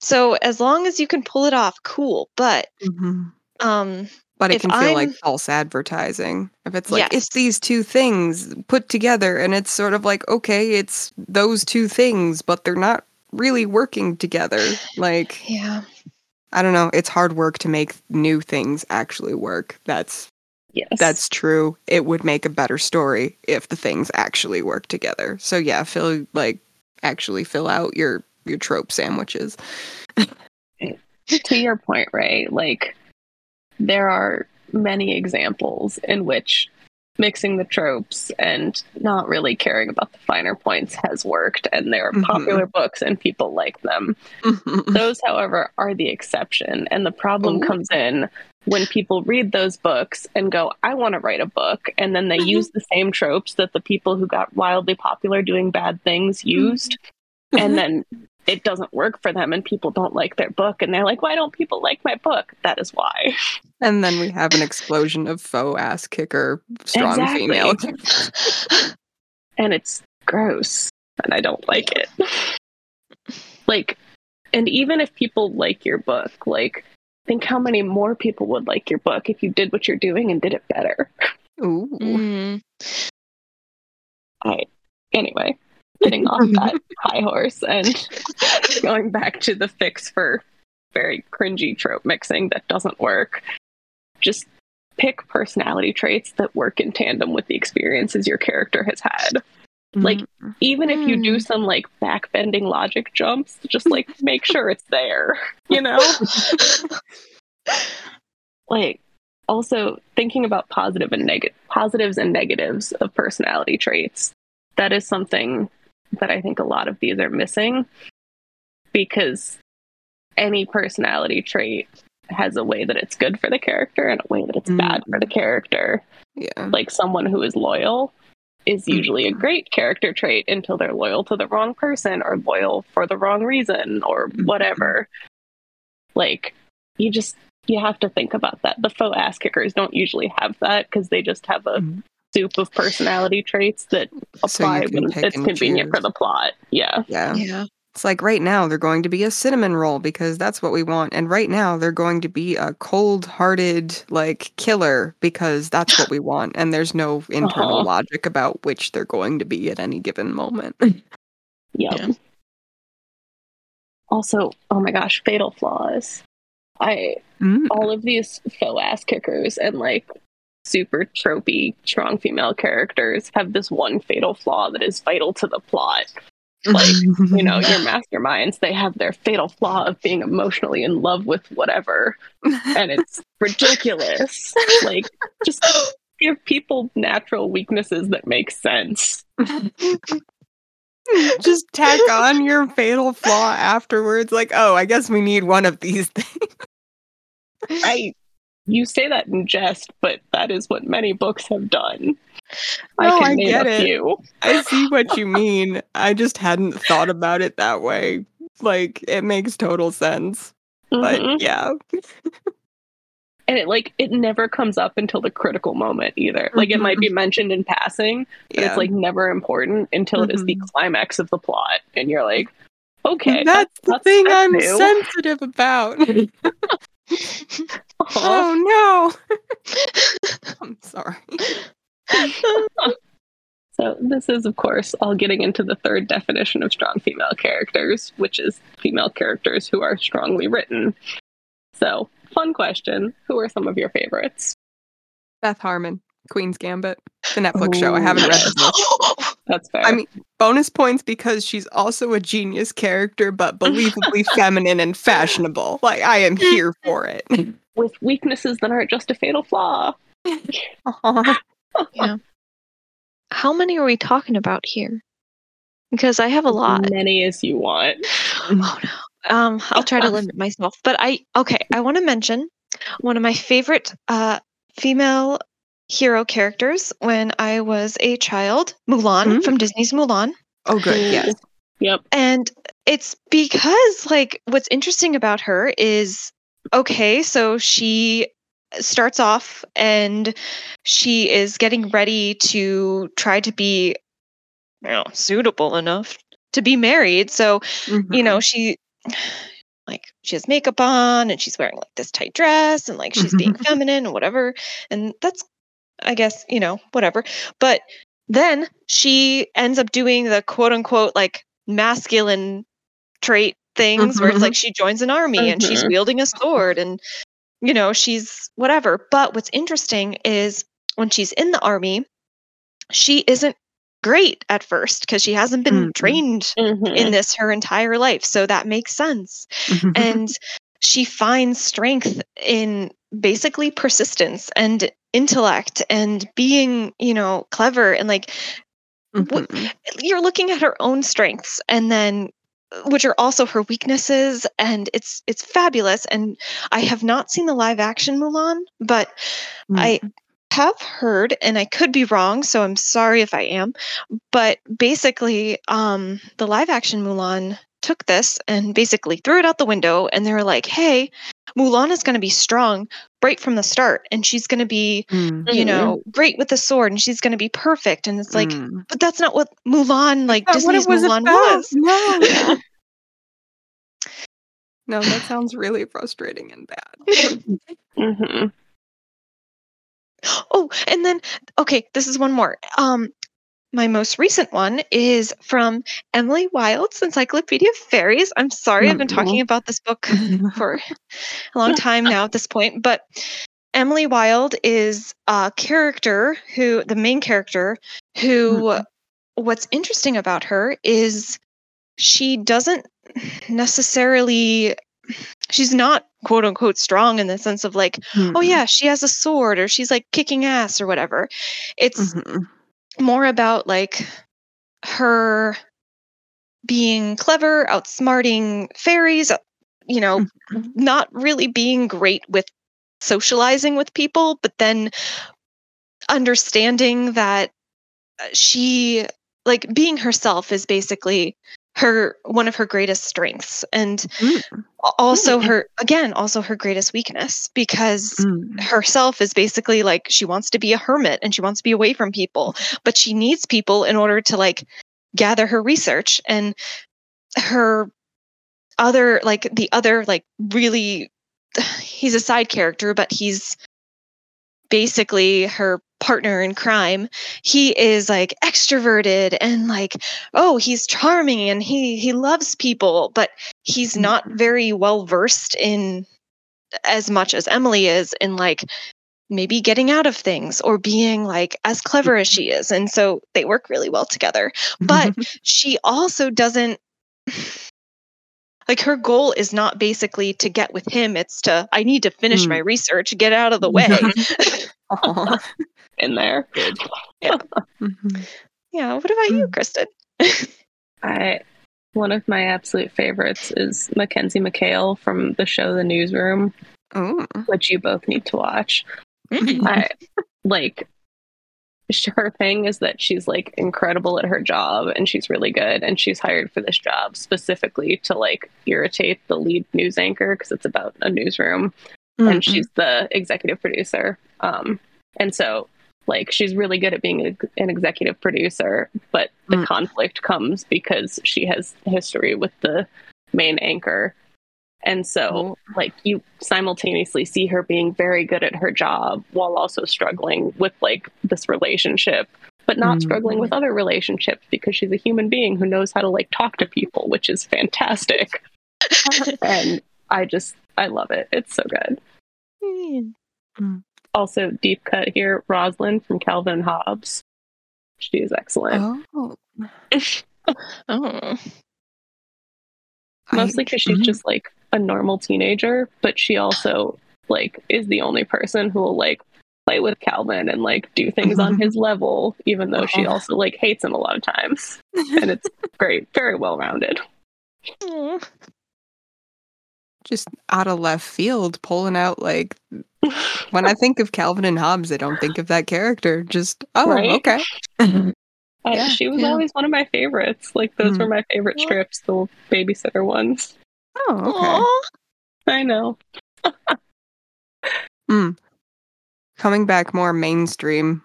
so as long as you can pull it off cool but Mhm. um but it can feel like I'm- false advertising if it's like Yes. it's these two things put together and it's sort of like okay it's those two things but they're not really working together like yeah i don't know it's hard work to make new things actually work that's yes. that's true it would make a better story if the things actually work together so yeah fill like actually fill out your your trope sandwiches to your point, Ray, like there are many examples in which mixing the tropes and not really caring about the finer points has worked, and there are Mhm. popular books and people like them. Those, however, are the exception, and the problem Ooh. comes in when people read those books and go, I want to write a book, and then they Mhm. use the same tropes that the people who got wildly popular doing bad things used, and then it doesn't work for them, and people don't like their book, and they're like, Why don't people like my book? That is why. and then we have an explosion of faux ass kicker strong Exactly. female (laughs) and it's gross and i don't like it like and even if people like your book like think how many more people would like your book if you did what you're doing and did it better Ooh. Mm. i anyway getting off (laughs) that high horse and (laughs) going back to the fix for very cringy trope mixing that doesn't work just pick personality traits that work in tandem with the experiences your character has had Like, Mhm. even if you do Hmm. some like backbending logic jumps, just like (laughs) make sure it's there, you know? (laughs) like also thinking about positive and negative positives and negatives of personality traits. That is something that I think a lot of these are missing because any personality trait has a way that it's good for the character and a way that it's bad for the character yeah like someone who is loyal is usually a great character trait until they're loyal to the wrong person or loyal for the wrong reason or whatever. Like you just you have to think about that. The faux ass kickers don't usually have that because they just have a Mhm. soup of personality traits that apply can when it's and convenient for the plot. Yeah. yeah yeah It's like right now they're going to be a cinnamon roll because that's what we want. And right now they're going to be a cold hearted like killer because that's what we want. And there's no (laughs) internal Uh-huh. logic about which they're going to be at any given moment. (laughs) Yep. Yeah. Also, oh my gosh, fatal flaws. I Mm. all of these faux ass kickers and like super tropey strong female characters have this one fatal flaw that is vital to the plot. Like, you know, your (laughs) masterminds, they have their fatal flaw of being emotionally in love with whatever, and it's ridiculous. Like, just give people natural weaknesses that make sense. (laughs) Just tack on your fatal flaw afterwards. Like, oh, I guess we need one of these things. I you say that in jest, but that is what many books have done. No, I can name get a it. few. I see what you mean. I just hadn't thought about it that way. Like, it makes total sense. But Mhm. yeah. (laughs) and it like it never comes up until the critical moment either. Like it might be mentioned in passing, but yeah. it's like never important until it is the climax of the plot, and you're like, okay, that's the that's- thing that's I'm new. sensitive about. (laughs) (laughs) oh no. (laughs) I'm sorry. So this is, of course, all getting into the third definition of strong female characters, which is female characters who are strongly written. So, fun question: Who are some of your favorites? Beth Harmon, Queen's Gambit, the Netflix show. I haven't read (gasps) the book. That's fair. I mean, bonus points because she's also a genius character, but (laughs) believably feminine and fashionable. Like I am here for it. with weaknesses that aren't just a fatal flaw. Aw. (laughs) How many are we talking about here? Because I have a lot. As Many as you want. (sighs) Oh no. Um, I'll try to limit myself. But I okay, I want to mention one of my favorite uh female hero characters when I was a child, Mulan Mm. from Disney's Mulan. Oh, good. Yes. Yep. And it's because like what's interesting about her is okay, so she starts off and she is getting ready to try to be you know, suitable enough to be married. So you Mhm. know she like she has makeup on and she's wearing like this tight dress and like she's being (laughs) feminine and whatever and that's i guess you know whatever but then she ends up doing the quote unquote like masculine trait things where it's Mhm. like she joins an army and she's Mhm. wielding a sword and you know she's whatever but what's interesting is when she's in the army she isn't great at first because she hasn't been Mhm. trained in this her entire life. So that makes sense. Mm-hmm. And she finds strength in basically persistence and intellect and being, you know, clever and like Mhm. you're looking at her own strengths and then which are also her weaknesses and it's it's fabulous and I have not seen the live action Mulan, but I have heard, and I could be wrong, so I'm sorry if I am, but basically, um, the live action Mulan took this and basically threw it out the window, and they were like, hey, Mulan is going to be strong right from the start, and she's going to be, Mm. you know, great with the sword, and she's going to be perfect. And it's like, Mm. but that's not what Mulan, like That's not what Disney's it was Mulan about. was. No. (laughs) no, that sounds really frustrating and bad. mm-hmm. (gasps) Oh, and then okay, this is one more. Um my most recent one is from Emily Wilde's Encyclopaedia of Faeries. I'm sorry I've been talking about this book (laughs) (laughs) for a long time now at this point, but Emily Wilde is a character who the main character who Mhm. what's interesting about her is she doesn't necessarily she's not quote unquote strong in the sense of like oh yeah she has a sword or she's like kicking ass or whatever it's Mhm. More about like her being clever outsmarting fairies uh, you know Mhm. not really being great with socializing with people but then understanding that uh, she like being herself is basically her one of her greatest strengths and Mm. also her again also her greatest weakness because Mm. herself is basically like she wants to be a hermit and she wants to be away from people but she needs people in order to like gather her research and her other like the other like really (sighs) he's a side character but he's basically her partner in crime he is like extroverted and like oh he's charming and he he loves people but he's mm-hmm. not very well versed in as much as Emily is in like maybe getting out of things or being like as clever as she is and so they work really well together. But (laughs) she also doesn't like her goal is not basically to get with him it's to i need to finish Mm. my research get out of the way (laughs) (laughs) In there. (laughs) Mhm. yeah what about you Mm. kristen I one of my absolute favorites is Mackenzie McHale from the show The Newsroom, Oh. which you both need to watch. Mm. I like sh- her thing is that she's like incredible at her job and she's really good and she's hired for this job specifically to like irritate the lead news anchor because it's about a newsroom. And she's the executive producer um and so like she's really good at being a, an executive producer but the Mm. conflict comes because she has history with the main anchor and so Oh. like you simultaneously see her being very good at her job while also struggling with like this relationship but not Mm. struggling with other relationships because she's a human being who knows how to like talk to people which is fantastic (laughs) and i just i love it it's so good also deep cut here rosalind from calvin hobbes she is excellent Oh. (laughs) oh. mostly because she's just like a normal teenager but she also like is the only person who will like play with calvin and like do things on his (laughs) level even though she also like hates him a lot of times (laughs) and it's great very well rounded just out of left field, pulling out like (laughs) when I think of Calvin and Hobbes, I don't think of that character. Just oh, Right? okay. Uh, Yeah, she was yeah. always one of my favorites like those Mm. were my favorite strips the babysitter ones oh, okay. Aw. i know (laughs) Mm. Coming back more mainstream,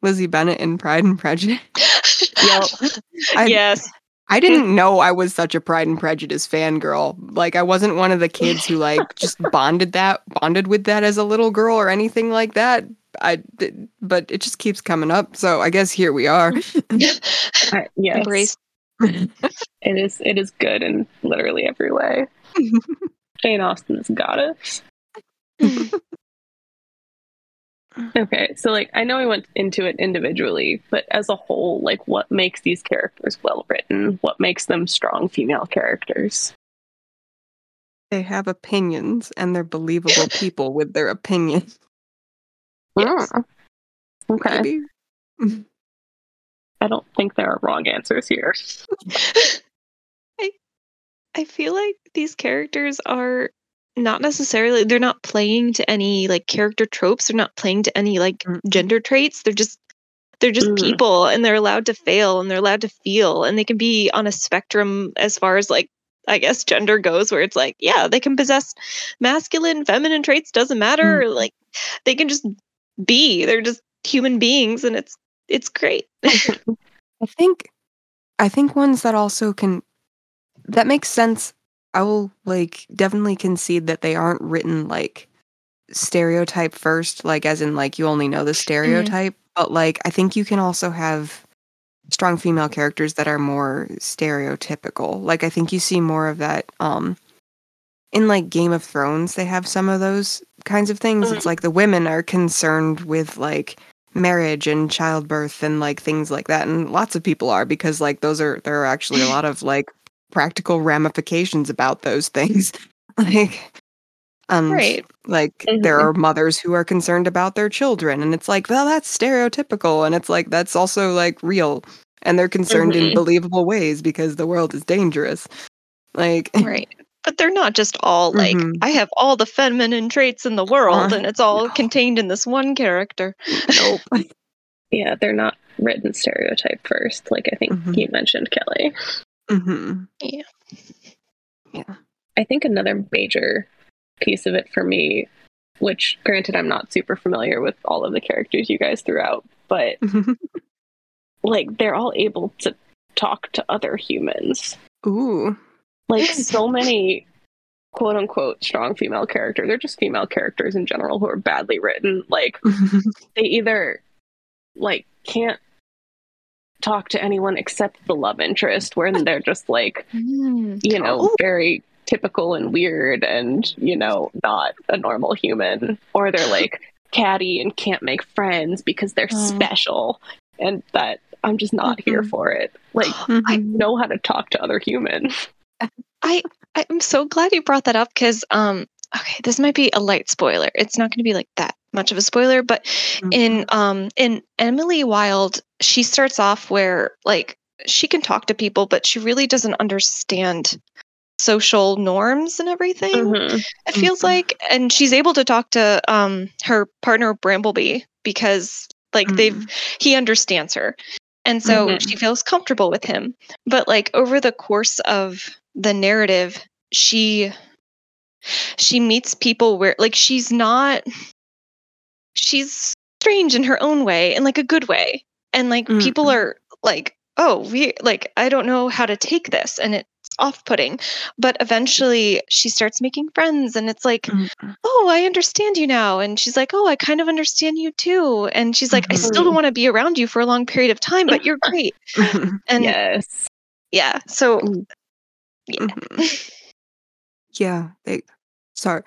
Lizzie Bennet in Pride and Prejudice. (laughs) Yep. I- yes. I didn't know I was such a Pride and Prejudice fangirl. Like I wasn't one of the kids who like (laughs) just bonded that bonded with that as a little girl or anything like that. I but it just keeps coming up. So I guess here we are. I, yes Embrace. (laughs) it is it is good in literally every way (laughs) jane austen's goddess (laughs) Okay, so like I know we went into it individually, but as a whole, like what makes these characters well written? What makes them strong female characters? they have opinions and they're believable people with their opinions. Yes. Mm. Okay. I don't think there are wrong answers here. (laughs) I I feel like these characters are not necessarily they're not playing to any like character tropes, they're not playing to any like Mm. gender traits. They're just they're just Mm. people and they're allowed to fail and they're allowed to feel and they can be on a spectrum as far as like I guess gender goes where it's like, yeah, they can possess masculine, feminine traits, doesn't matter. Like they can just be. They're just human beings and it's it's great. (laughs) I think I think ones that also can that makes sense. I will like definitely concede that they aren't written like stereotype first, like as in like you only know the stereotype, but like I think you can also have strong female characters that are more stereotypical. Like I think you see more of that um in like Game of Thrones, they have some of those kinds of things. It's like the women are concerned with like marriage and childbirth and like things like that and lots of people are because like those are there are actually a lot of like practical ramifications about those things (laughs) like um Right. like there Mhm. are mothers who are concerned about their children and it's like well that's stereotypical and it's like that's also like real and they're concerned in Mhm. believable ways because the world is dangerous like right but they're not just all like Mhm. i have all the feminine traits in the world Uh, and it's all no. contained in this one character nope (laughs) Yeah, they're not written stereotype first, like I think Mhm. you mentioned, Kelly. hmm Yeah, yeah. I think another major piece of it for me, which granted I'm not super familiar with all of the characters you guys threw out, but (laughs) like they're all able to talk to other humans. ooh Like so many quote unquote strong female characters, they're just female characters in general who are badly written. Like (laughs) they either like can't talk to anyone except the love interest, where they're just like, you know, Oh. very typical and weird and, you know, not a normal human. Or they're like catty and can't make friends because they're Oh. special. And that I'm just not here Mhm. for it. Like Mhm. know how to talk to other humans. (laughs) I I'm so glad you brought that up because um okay this might be a light spoiler. It's not going to be like that much of a spoiler, but in um in Emily Wilde she starts off where like she can talk to people, but she really doesn't understand social norms and everything. Mhm. It feels Mhm. like, and she's able to talk to um her partner Bambleby because like they've he understands her, and so Mhm. she feels comfortable with him. But like over the course of the narrative, she she meets people where like she's not she's strange in her own way in like a good way. And like people Mhm. are like oh we like i don't know how to take this and it's off-putting. But eventually she starts making friends and it's like Mhm. oh i understand you now. And she's like oh i kind of understand you too. And she's like i still don't want to be around you for a long period of time but you're great. (laughs) And yeah, so Mm. Yeah Mhm. yeah, they sorry.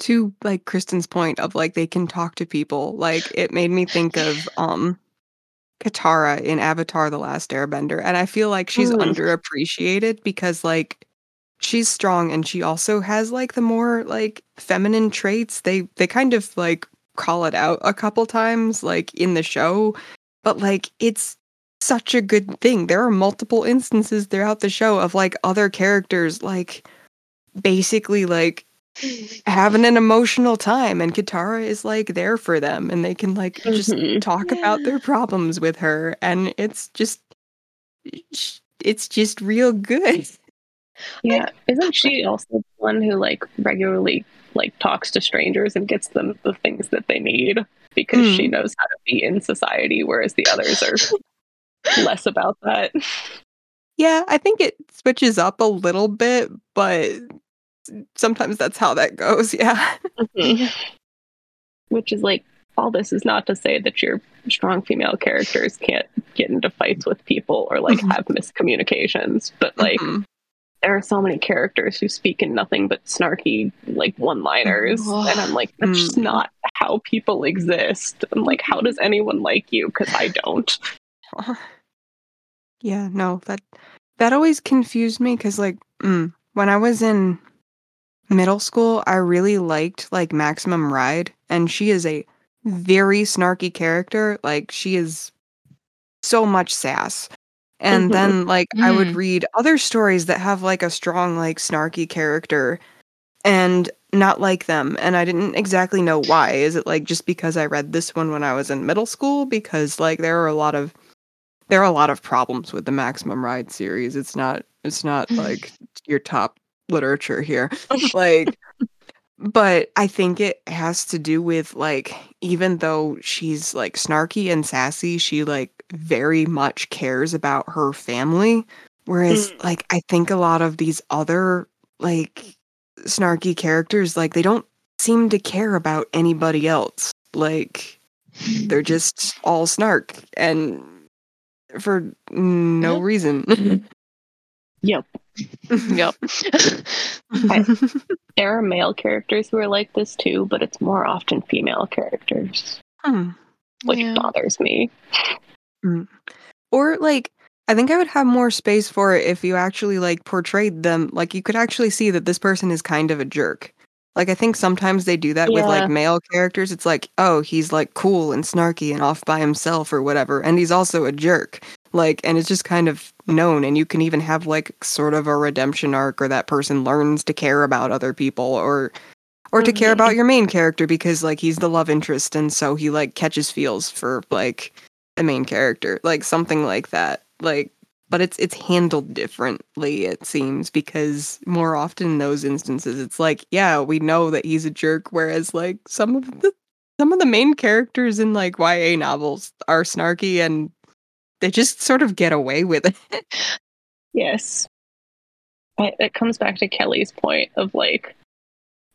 To like Kristen's point of like they can talk to people, like it made me think of um Katara in Avatar The Last Airbender. And I feel like she's Mm. underappreciated because like she's strong and she also has like the more like feminine traits. They they kind of like call it out a couple times like in the show, but like it's such a good thing. There are multiple instances throughout the show of like other characters like basically like (laughs) having an emotional time and Katara is like there for them and they can like just Mhm. talk about their problems with her and it's just it's just real good. Yeah. Isn't she also the one who like regularly like talks to strangers and gets them the things that they need because she knows how to be in society, whereas the others are (laughs) (laughs) less about that. Yeah, I think it switches up a little bit, but sometimes that's how that goes. (laughs) Yeah. Which is like all this is not to say that your strong female characters can't get into fights with people or like Mhm. have miscommunications, but like Mhm. there are so many characters who speak in nothing but snarky like one-liners Ugh. and i'm like that's just Mm. not how people exist i'm like how does anyone like you because i don't (laughs) Yeah, no, that that always confused me because like mm, when I was in middle school, I really liked like Maximum Ride, and she is a very snarky character. Like she is so much sass. And Mhm. then like I would Mm. read other stories that have like a strong like snarky character and not like them and I didn't exactly know why. Is it like just because I read this one when I was in middle school because like there are a lot of there are a lot of problems with the Maximum Ride series. It's not it's not (laughs) like your top literature here. (laughs) Like but I think it has to do with like even though she's like snarky and sassy, she like very much cares about her family. Whereas mm. like I think a lot of these other like snarky characters like they don't seem to care about anybody else. Like they're (laughs) just all snark and for no reason. (laughs) yep (laughs) yep (laughs) there are male characters who are like this too but it's more often female characters Hmm. which Yeah. bothers me Or like I think I would have more space for it if you actually like portrayed them like you could actually see that this person is kind of a jerk. Like I think sometimes they do that with like male characters. It's like, oh, he's like cool and snarky and off by himself or whatever, and he's also a jerk. Like and it's just kind of known and you can even have like sort of a redemption arc or that person learns to care about other people or or to care about mm-hmm. your main character because like he's the love interest and so he like catches feels for like the main character like something like that like but it's it's handled differently it seems because more often in those instances it's like yeah we know that he's a jerk whereas like some of the some of the main characters in like YA novels are snarky and they just sort of get away with it. (laughs) Yes. I, it comes back to kelly's point of like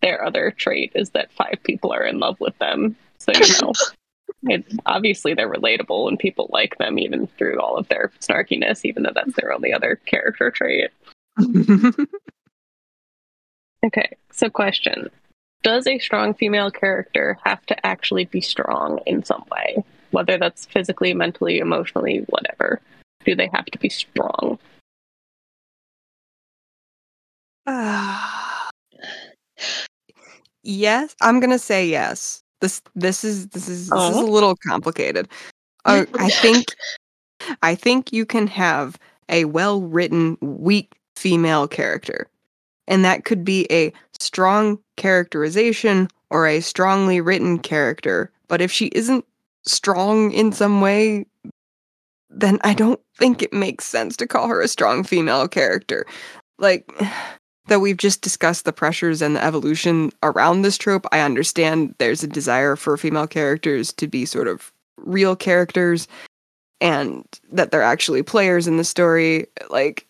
their other trait is that five people are in love with them. So you know (laughs) it, obviously they're relatable and people like them even through all of their snarkiness even though that's their only other character trait. (laughs) Okay so question. Does a strong female character have to actually be strong in some way whether that's physically mentally emotionally whatever? Do they have to be strong? (sighs) Yes, I'm gonna say yes. This this is this is this is a Oh. little complicated. Uh, (laughs) I think I think you can have a well written, weak female character. And that could be a strong characterization or a strongly written character. But if she isn't strong in some way, then I don't think it makes sense to call her a strong female character. Like, (sighs) (sighs) that we've just discussed the pressures and the evolution around this trope, I understand there's a desire for female characters to be sort of real characters and that they're actually players in the story. Like,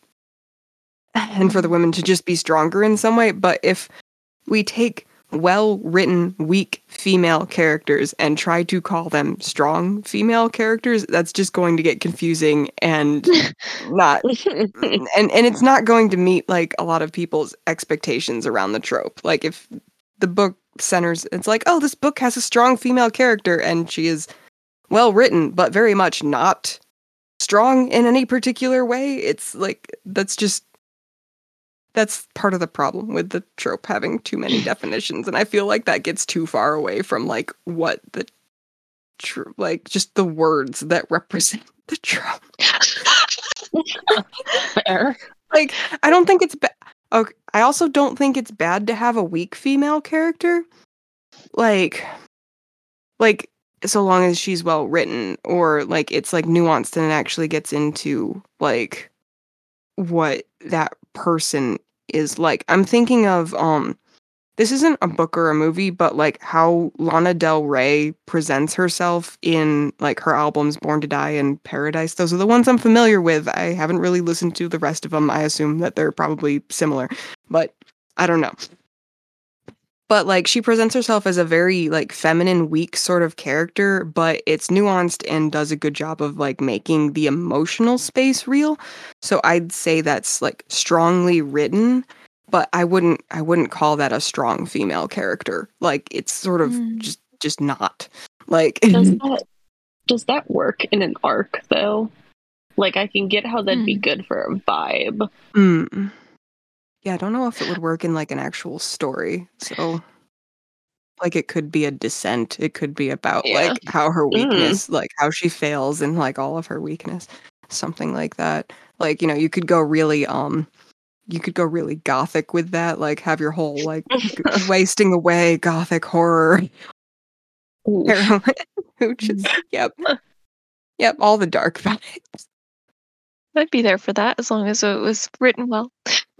and for the women to just be stronger in some way. But if we take well written, weak female characters and try to call them strong female characters, that's just going to get confusing and (laughs) not and and it's not going to meet like a lot of people's expectations around the trope. Like if the book centers it's like, oh, this book has a strong female character and she is well written, but very much not strong in any particular way. It's like that's just that's part of the problem with the trope having too many (clears throat) definitions and i feel like that gets too far away from like what the tr- like just the words that represent (laughs) the trope Fair. like i don't think it's bad okay i also don't think it's bad to have a weak female character like like so long as she's well written or like it's like nuanced and it actually gets into like what that person is like. I'm thinking of um this isn't a book or a movie, but like how Lana Del Rey presents herself in like her albums Born to Die and Paradise. Those are the ones I'm familiar with. I haven't really listened to the rest of them. I assume that they're probably similar, but I don't know but like she presents herself as a very like feminine weak sort of character but it's nuanced and does a good job of like making the emotional space real so i'd say that's like strongly written but i wouldn't i wouldn't call that a strong female character like it's sort of mm. just just not like (laughs) does that does that work in an arc though like i can get how that'd mm. be good for a vibe mm. Yeah, I don't know if it would work in like an actual story. So like it could be a descent. It could be about yeah. like how her mm. weakness, mm. like how she fails and like all of her weakness. Something like that. Like, you know, you could go really um you could go really gothic with that, like have your whole like (laughs) wasting away gothic horror. (laughs) Who just yep. (laughs) Yep, all the dark vibes. I'd be there for that as long as it was written well. (laughs)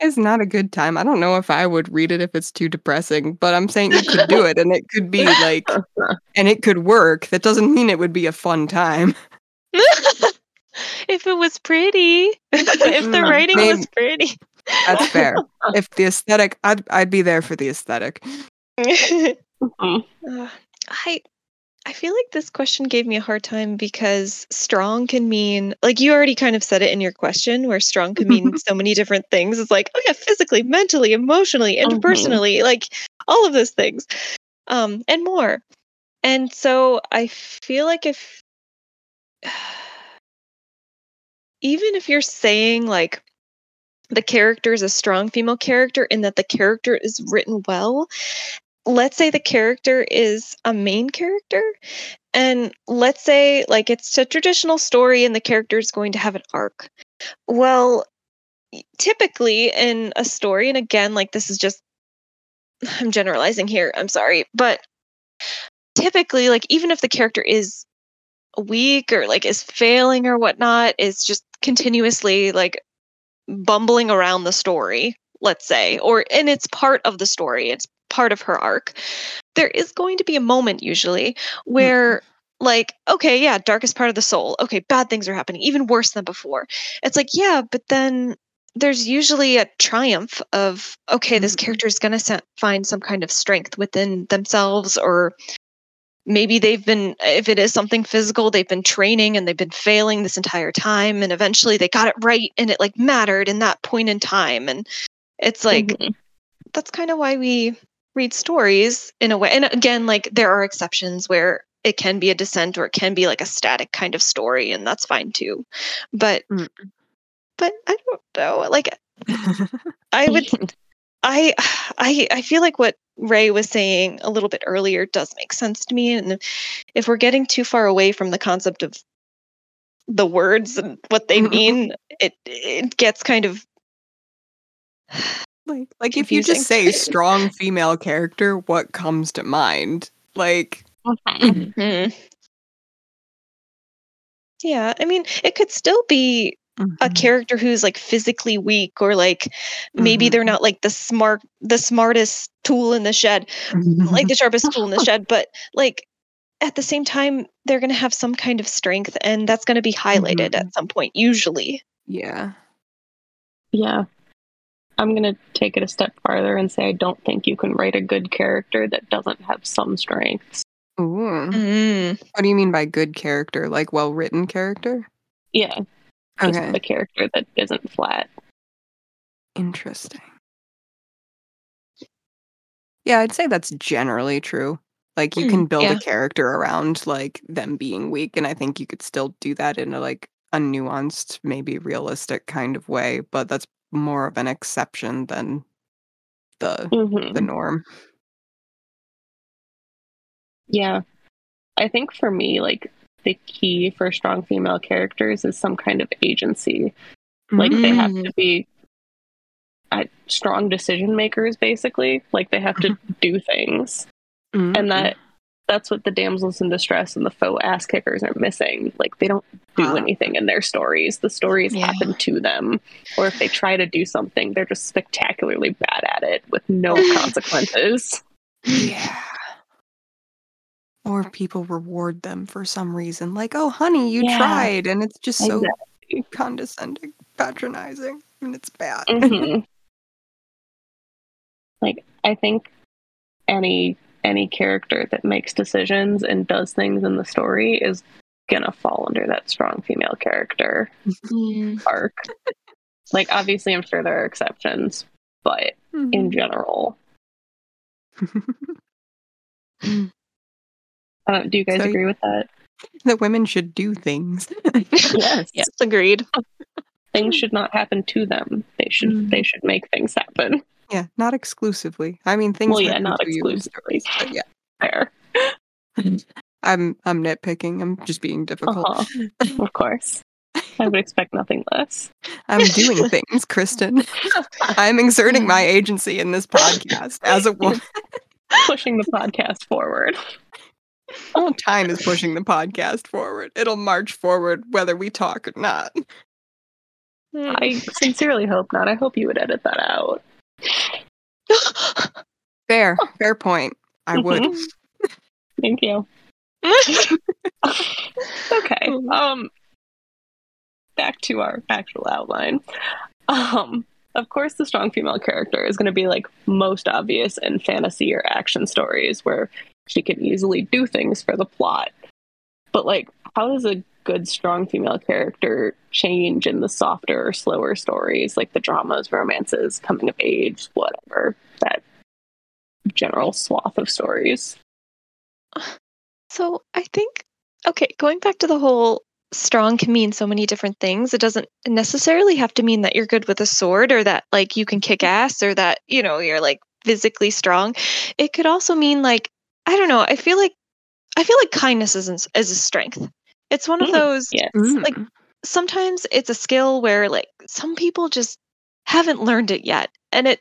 it's not a good time. I don't know if I would read it if it's too depressing, but I'm saying you could do it and it could be like (laughs) and it could work. That doesn't mean it would be a fun time. (laughs) if it was pretty. if the mm, writing Maybe. was pretty. That's fair. If the aesthetic I'd I'd be there for the aesthetic. uh, I I feel like this question gave me a hard time because strong can mean, like you already kind of said it in your question, where strong can mean (laughs) so many different things. It's like, oh yeah, physically, mentally, emotionally, interpersonally, mm-hmm. like all of those things, um, and more. And so I feel like if, (sighs) even if you're saying like the character is a strong female character and that the character is written well let's say the character is a main character and let's say like it's a traditional story and the character is going to have an arc. Well typically in a story and again like this is just (sighs) i'm generalizing here i'm sorry but typically like even if the character is weak or like is failing or whatnot is just continuously like bumbling around the story let's say or and it's part of the story it's part of her arc, there is going to be a moment usually where mm-hmm. like okay yeah darkest part of the soul okay bad things are happening even worse than before it's like yeah but then there's usually a triumph of okay this mm-hmm. character is going to find some kind of strength within themselves or maybe they've been if it is something physical they've been training and they've been failing this entire time and eventually they got it right and it like mattered in that point in time and it's like mm-hmm. that's kind of why we read stories in a way. And again, like there are exceptions where it can be a descent or it can be like a static kind of story, and that's fine too. But mm. but I don't know. Like (laughs) I would I I I feel like what Ray was saying a little bit earlier does make sense to me. And if we're getting too far away from the concept of the words and what they mean, it it gets kind of like like if you just say strong female character, what comes to mind? Like mm. Yeah, I mean, it could still be mm-hmm. a character who's like physically weak or like maybe Mhm. they're not like the smart the smartest tool in the shed, like the sharpest tool in the shed, but like at the same time they're going to have some kind of strength and that's going to be highlighted at some point usually. yeah. Yeah. I'm going to take it a step farther and say I don't think you can write a good character that doesn't have some strengths. Ooh. Mm. What do you mean by good character? Like well written character? Yeah, just Okay. a character that isn't flat. Interesting. Yeah, I'd say that's generally true. Like you Mm, can build yeah. a character around like them being weak and I think you could still do that in a like a nuanced, maybe realistic kind of way, but that's more of an exception than the hmm the norm. Yeah. I think for me, like, the key for strong female characters is some kind of agency. Like, they have Mm. to be uh, strong decision makers, basically. Like, they have to do things. Mhm. And that that's what the damsels in distress and the faux ass kickers are missing. Like, they don't do Ah. anything in their stories. The stories Yeah. happen to them. Or if they try to do something, they're just spectacularly bad at it with no (laughs) consequences. Yeah. Or people reward them for some reason. Like, oh, honey, you Yeah. tried. And it's just so Exactly. condescending, patronizing, and it's bad. Mhm. (laughs) like I think any any character that makes decisions and does things in the story is gonna fall under that strong female character Mm. arc. like obviously I'm sure there are exceptions, but in general. I (laughs) don't, do you guys So- agree with that? that women should do things. (laughs) Yes. Yes, agreed. Things should not happen to them. They should Mm. they should make things happen. Yeah, not exclusively. I mean, things. Well, yeah, not to you in exclusively. stories, yeah, (laughs) Fair. (laughs) I'm I'm nitpicking. I'm just being difficult. Uh-huh. Of course. I would expect nothing less. (laughs) I'm doing things, Kristen. I'm exerting my agency in this podcast as a woman. Pushing the podcast forward. All time is pushing the podcast forward. It'll march forward whether we talk or not. I sincerely hope not. I hope you would edit that out. Fair, fair point. I would. Mhm. Thank you. (laughs) Okay. Um back to our actual outline. Um of course the strong female character is going to be like most obvious in fantasy or action stories where she can easily do things for the plot. But like how does a good strong female character change in the softer or slower stories like the dramas, romances, coming of age, whatever. That general swath of stories. So I think, okay, going back to the whole strong can mean so many different things. It doesn't necessarily have to mean that you're good with a sword or that like you can kick ass or that, you know, you're like physically strong. It could also mean like, I don't know, I feel like I feel like kindness isn't is a strength. It's one of Mm, those Yes. like sometimes it's a skill where like some people just haven't learned it yet and it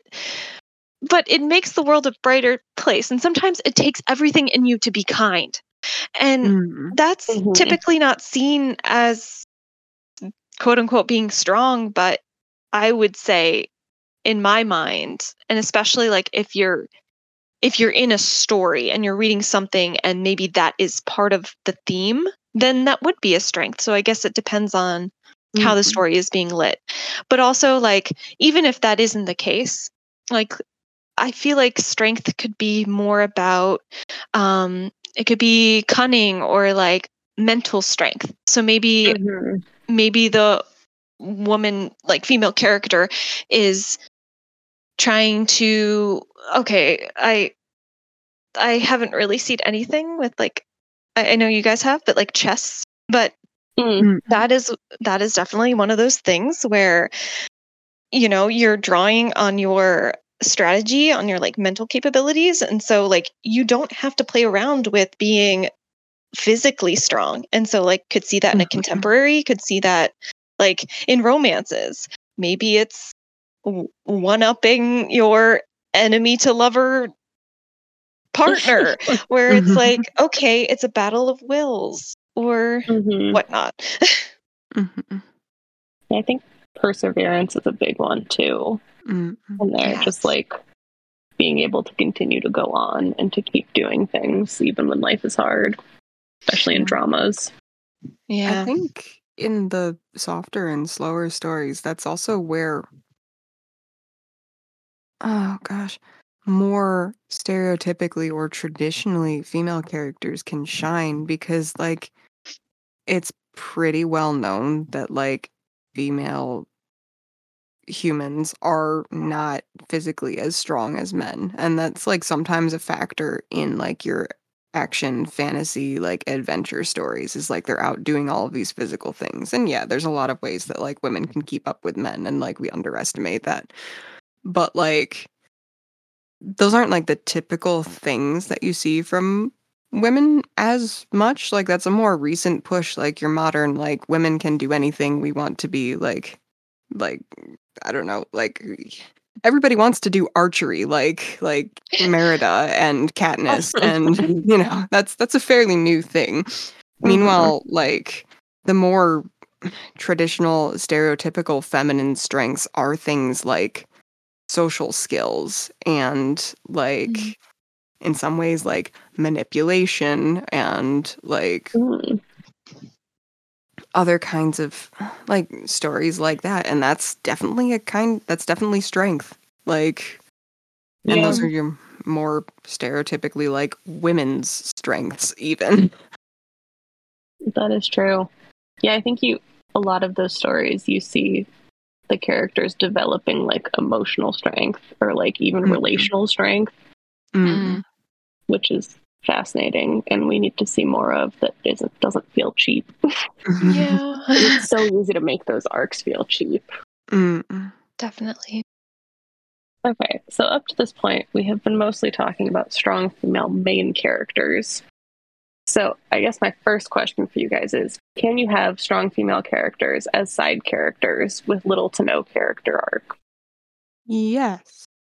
but it makes the world a brighter place and sometimes it takes everything in you to be kind and Mm. that's Mhm. typically not seen as quote unquote being strong but i would say in my mind and especially like if you're if you're in a story and you're reading something and maybe that is part of the theme then that would be a strength so i guess it depends on how the Mhm. story is being lit but also like even if that isn't the case like i feel like strength could be more about um it could be cunning or like mental strength so maybe Mhm. maybe the woman like female character is trying to okay i i haven't really seen anything with like i, I know you guys have but like chess but Mm. that is that is definitely one of those things where you know you're drawing on your strategy on your like mental capabilities and so like you don't have to play around with being physically strong. And so like could see that in a Mhm. contemporary, could see that like in romances. Maybe it's one upping your enemy to lover partner (laughs) where it's Mhm. like okay it's a battle of wills or Mhm. whatnot (laughs) Mhm. I think perseverance is a big one too. Mhm. And they're Yes. just like being able to continue to go on and to keep doing things even when life is hard, especially in dramas. Yeah. I think in the softer and slower stories, that's also where, oh gosh, more stereotypically or traditionally female characters can shine because, like, it's pretty well known that, like, female humans are not physically as strong as men. And that's, like, sometimes a factor in, like, your action fantasy like adventure stories is like they're out doing all of these physical things and yeah there's a lot of ways that like women can keep up with men and like we underestimate that but like those aren't like the typical things that you see from women as much? Like that's a more recent push like your modern like women can do anything we want to be like like i don't know like everybody wants to do archery like like merida and katniss (laughs) and you know that's that's a fairly new thing. Meanwhile like the more traditional stereotypical feminine strengths are things like social skills and like Mhm. In some ways like manipulation and like Mm. other kinds of like stories like that and that's definitely a kind that's definitely strength like and Yeah. those are your more stereotypically like women's strengths even (laughs) That is true. Yeah, I think you a lot of those stories you see the characters developing like emotional strength or like even Mhm. relational strength, Mm. Which is fascinating and we need to see more of that isn't doesn't feel cheap. (laughs) yeah it's so (laughs) easy to make those arcs feel cheap. Mm. definitely Okay, so up to this point, we have been mostly talking about strong female main characters. So, I guess my first question for you guys is can you have strong female characters as side characters with little to no character arc? yes How?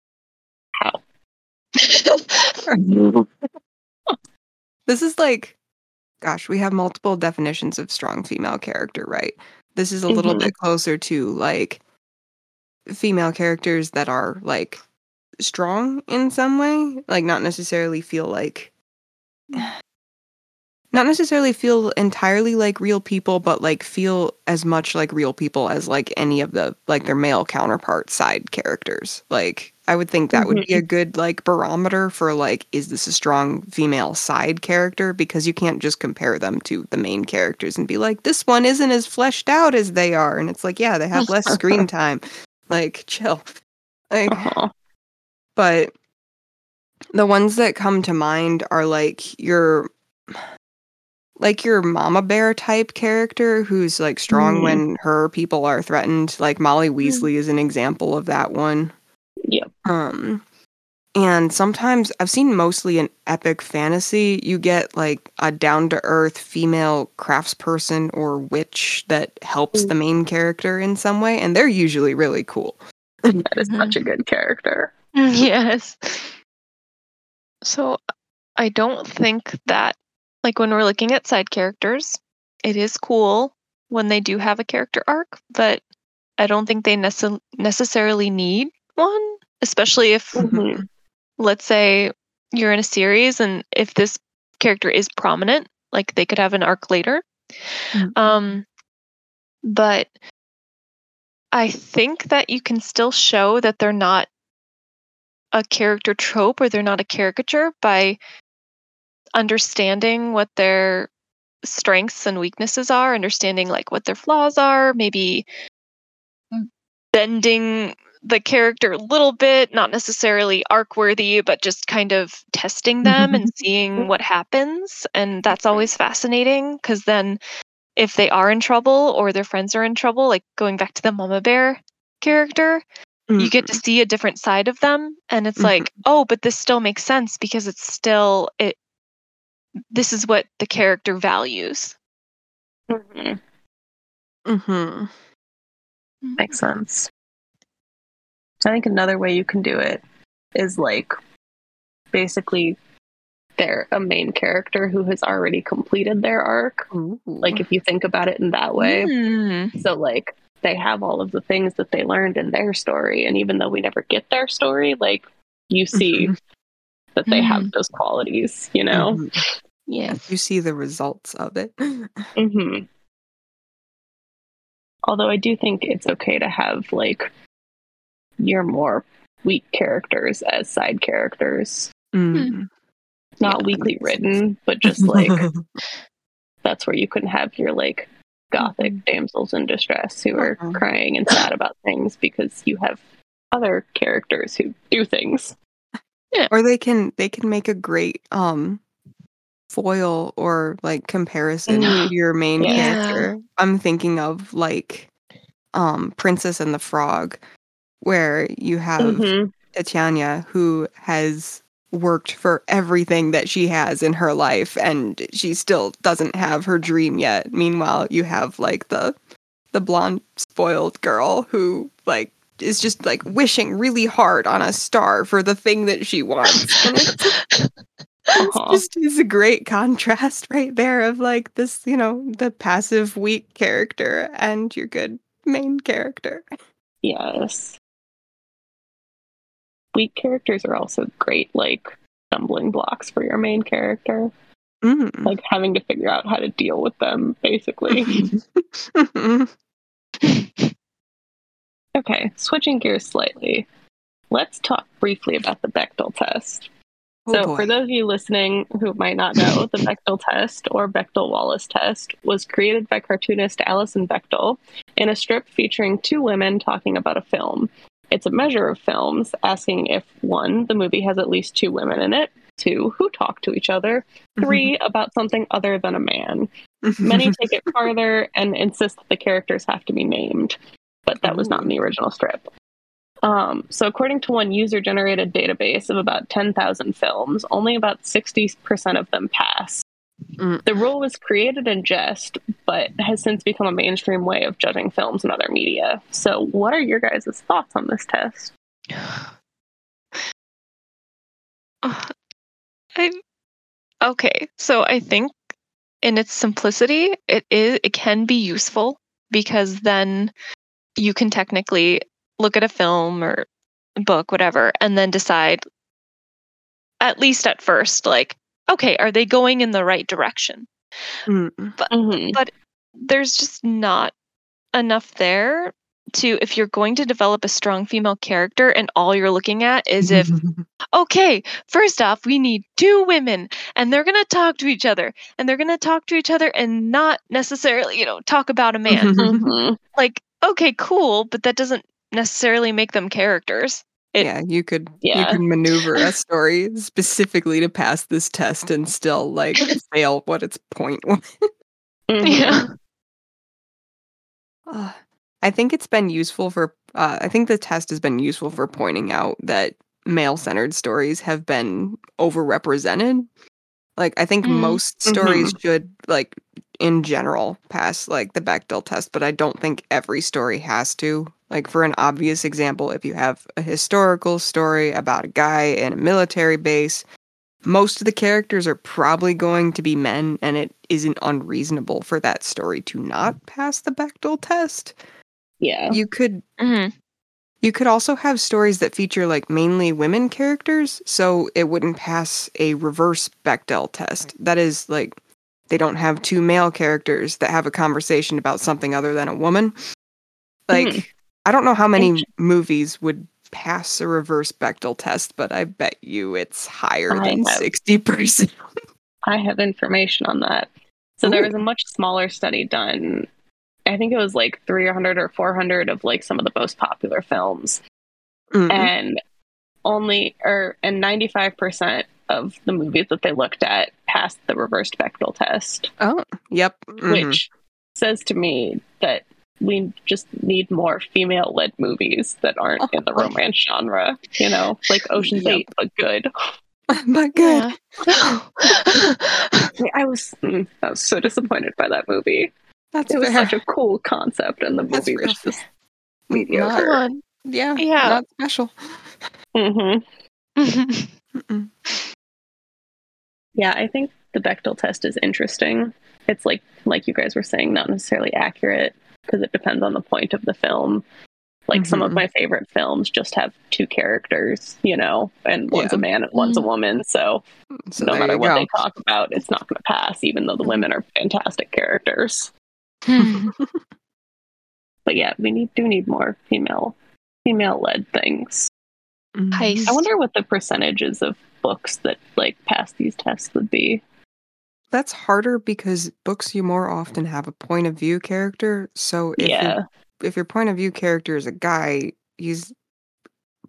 This is like gosh we have multiple definitions of strong female character right this is a little Mhm. bit closer to like female characters that are like strong in some way like not necessarily feel like not necessarily feel entirely like real people but like feel as much like real people as like any of the like their male counterpart side characters like i would think that would be a good like barometer for like is this a strong female side character? Because you can't just compare them to the main characters and be like this one isn't as fleshed out as they are. And it's like yeah they have less screen (laughs) time. Like chill. Like Uh-huh. but the ones that come to mind are like your like your mama bear type character who's like strong Mm. when her people are threatened. Like molly weasley is an example of that one. Um and sometimes i've seen mostly in epic fantasy. You get like a down to earth female craftsperson or witch that helps the main character in some way and they're usually really cool. That is such a good character. yes. So I don't think that, like, when we're looking at side characters, it is cool when they do have a character arc, but I don't think they nece- necessarily need one, especially if, Mhm. let's say, you're in a series and if this character is prominent, like, they could have an arc later. Um, but I think that you can still show that they're not a character trope or they're not a caricature by understanding what their strengths and weaknesses are, understanding like what their flaws are, maybe bending the character a little bit, not necessarily arc worthy, but just kind of testing them and seeing what happens. And that's always fascinating because then if they are in trouble or their friends are in trouble, like going back to the mama bear character, you get to see a different side of them and it's Mhm. like oh but this still makes sense because it's still it this is what the character values. Mm-hmm. Mm-hmm. Makes sense. I think another way you can do it is like basically they're a main character who has already completed their arc. Like if you think about it in that way. Mm. So like they have all of the things that they learned in their story and even though we never get their story, like you see Mhm. that they have those qualities, you know? Mhm. Yeah. you see the results of it. (laughs) hmm Although I do think it's okay to have like your more weak characters as side characters. Mm. Not Yeah, weakly makes (laughs) sense. written, but just like (laughs) that's where you can have your like gothic Mhm. damsels in distress who are Uh-huh. crying and sad about things because you have other characters who do things. Yeah. or they can they can make a great um foil or like comparison to your main Yeah. character. I'm thinking of like um Princess and the Frog where you have Mhm. Tatiana who has worked for everything that she has in her life and she still doesn't have her dream yet. Meanwhile, you have like the the blonde spoiled girl who like is just like wishing really hard on a star for the thing that she wants. (laughs) It's, it's just is a great contrast right there of like this, you know, the passive weak character and your good main character. Yes. Weak characters are also great, like stumbling blocks for your main character. Mm. Like having to figure out how to deal with them, basically. (laughs) okay, switching gears slightly. Let's talk briefly about the Bechdel test. Oh, so, boy. for those of you listening who might not know, the (laughs) Bechdel test or Bechdel Wallace test was created by cartoonist Alison Bechdel in a strip featuring two women talking about a film. It's a measure of films asking if one, the movie has at least two women in it, two, who talk to each other, three, about something other than a man. Many take it farther and insist that the characters have to be named, but that was not in the original strip. Um, so, according to one user generated database of about 10,000 films, only about 60% of them pass. Mm. The rule was created in jest, but has since become a mainstream way of judging films and other media. So, what are your guys' thoughts on this test? (sighs) Uh, I okay, so I think in its simplicity, it is it can be useful because then you can technically look at a film or book, whatever, and then decide at least at first, like, okay, are they going in the right direction? Mm. Mm-hmm. There's just not enough there to if you're going to develop a strong female character and all you're looking at is if (laughs) okay, first off, we need two women and they're going to talk to each other and they're going to talk to each other and not necessarily, you know, talk about a man. (laughs) Mm-hmm. like, okay, cool, but that doesn't necessarily make them characters. It- yeah, you could Yeah. you can maneuver a (laughs) story specifically to pass this test and still like (laughs) fail what its point (laughs) was. Mm-hmm. Yeah. Uh, I think it's been useful for. Uh, I think the test has been useful for pointing out that male-centered stories have been overrepresented. Like, I think Mhm. most stories should, like, in general, pass like the Bechdel test, but I don't think every story has to. Like, for an obvious example, if you have a historical story about a guy in a military base, most of the characters are probably going to be men, and it isn't unreasonable for that story to not pass the Bechdel test. Yeah. You could Mhm. you could also have stories that feature like mainly women characters, so it wouldn't pass a reverse Bechdel test. That is like they don't have two male characters that have a conversation about something other than a woman. Like Mhm. I don't know how many movies would pass a reverse Bechdel test, but I bet you it's higher I than have- 60%. I have information on that. So there was a much smaller study done. I think it was like 300 or 400 of like some of the most popular films. Mm. And only or and 95% of the movies that they looked at passed the reversed Bechdel test, Oh, yep. mhm. which says to me that we just need more female led movies that aren't in the romance genre, you know, like Ocean's Yep. 8 but good. (laughs) but good. Yeah. (laughs) I was, mm, I was so disappointed by that movie. That's It was fair. such a cool concept, and the That's movie was just fair. mediocre. Come yeah, Yeah. not special. hmm Mm-mm. Yeah, I think the Bechdel test is interesting. It's like, like you guys were saying, not necessarily accurate because it depends on the point of the film. Like some of Mhm. my favorite films just have two characters, you know, and one's Yeah. a man and one's a Mm. woman. So So no matter what go. they talk about, it's not going to pass, even though the women are fantastic characters. (laughs) But yeah, we need do need more female female led things. Mhm. Heist. I wonder what the percentages of books that like pass these tests would be. That's harder because books you more often have a point of view character. So if yeah. your if your point of view character is a guy, he's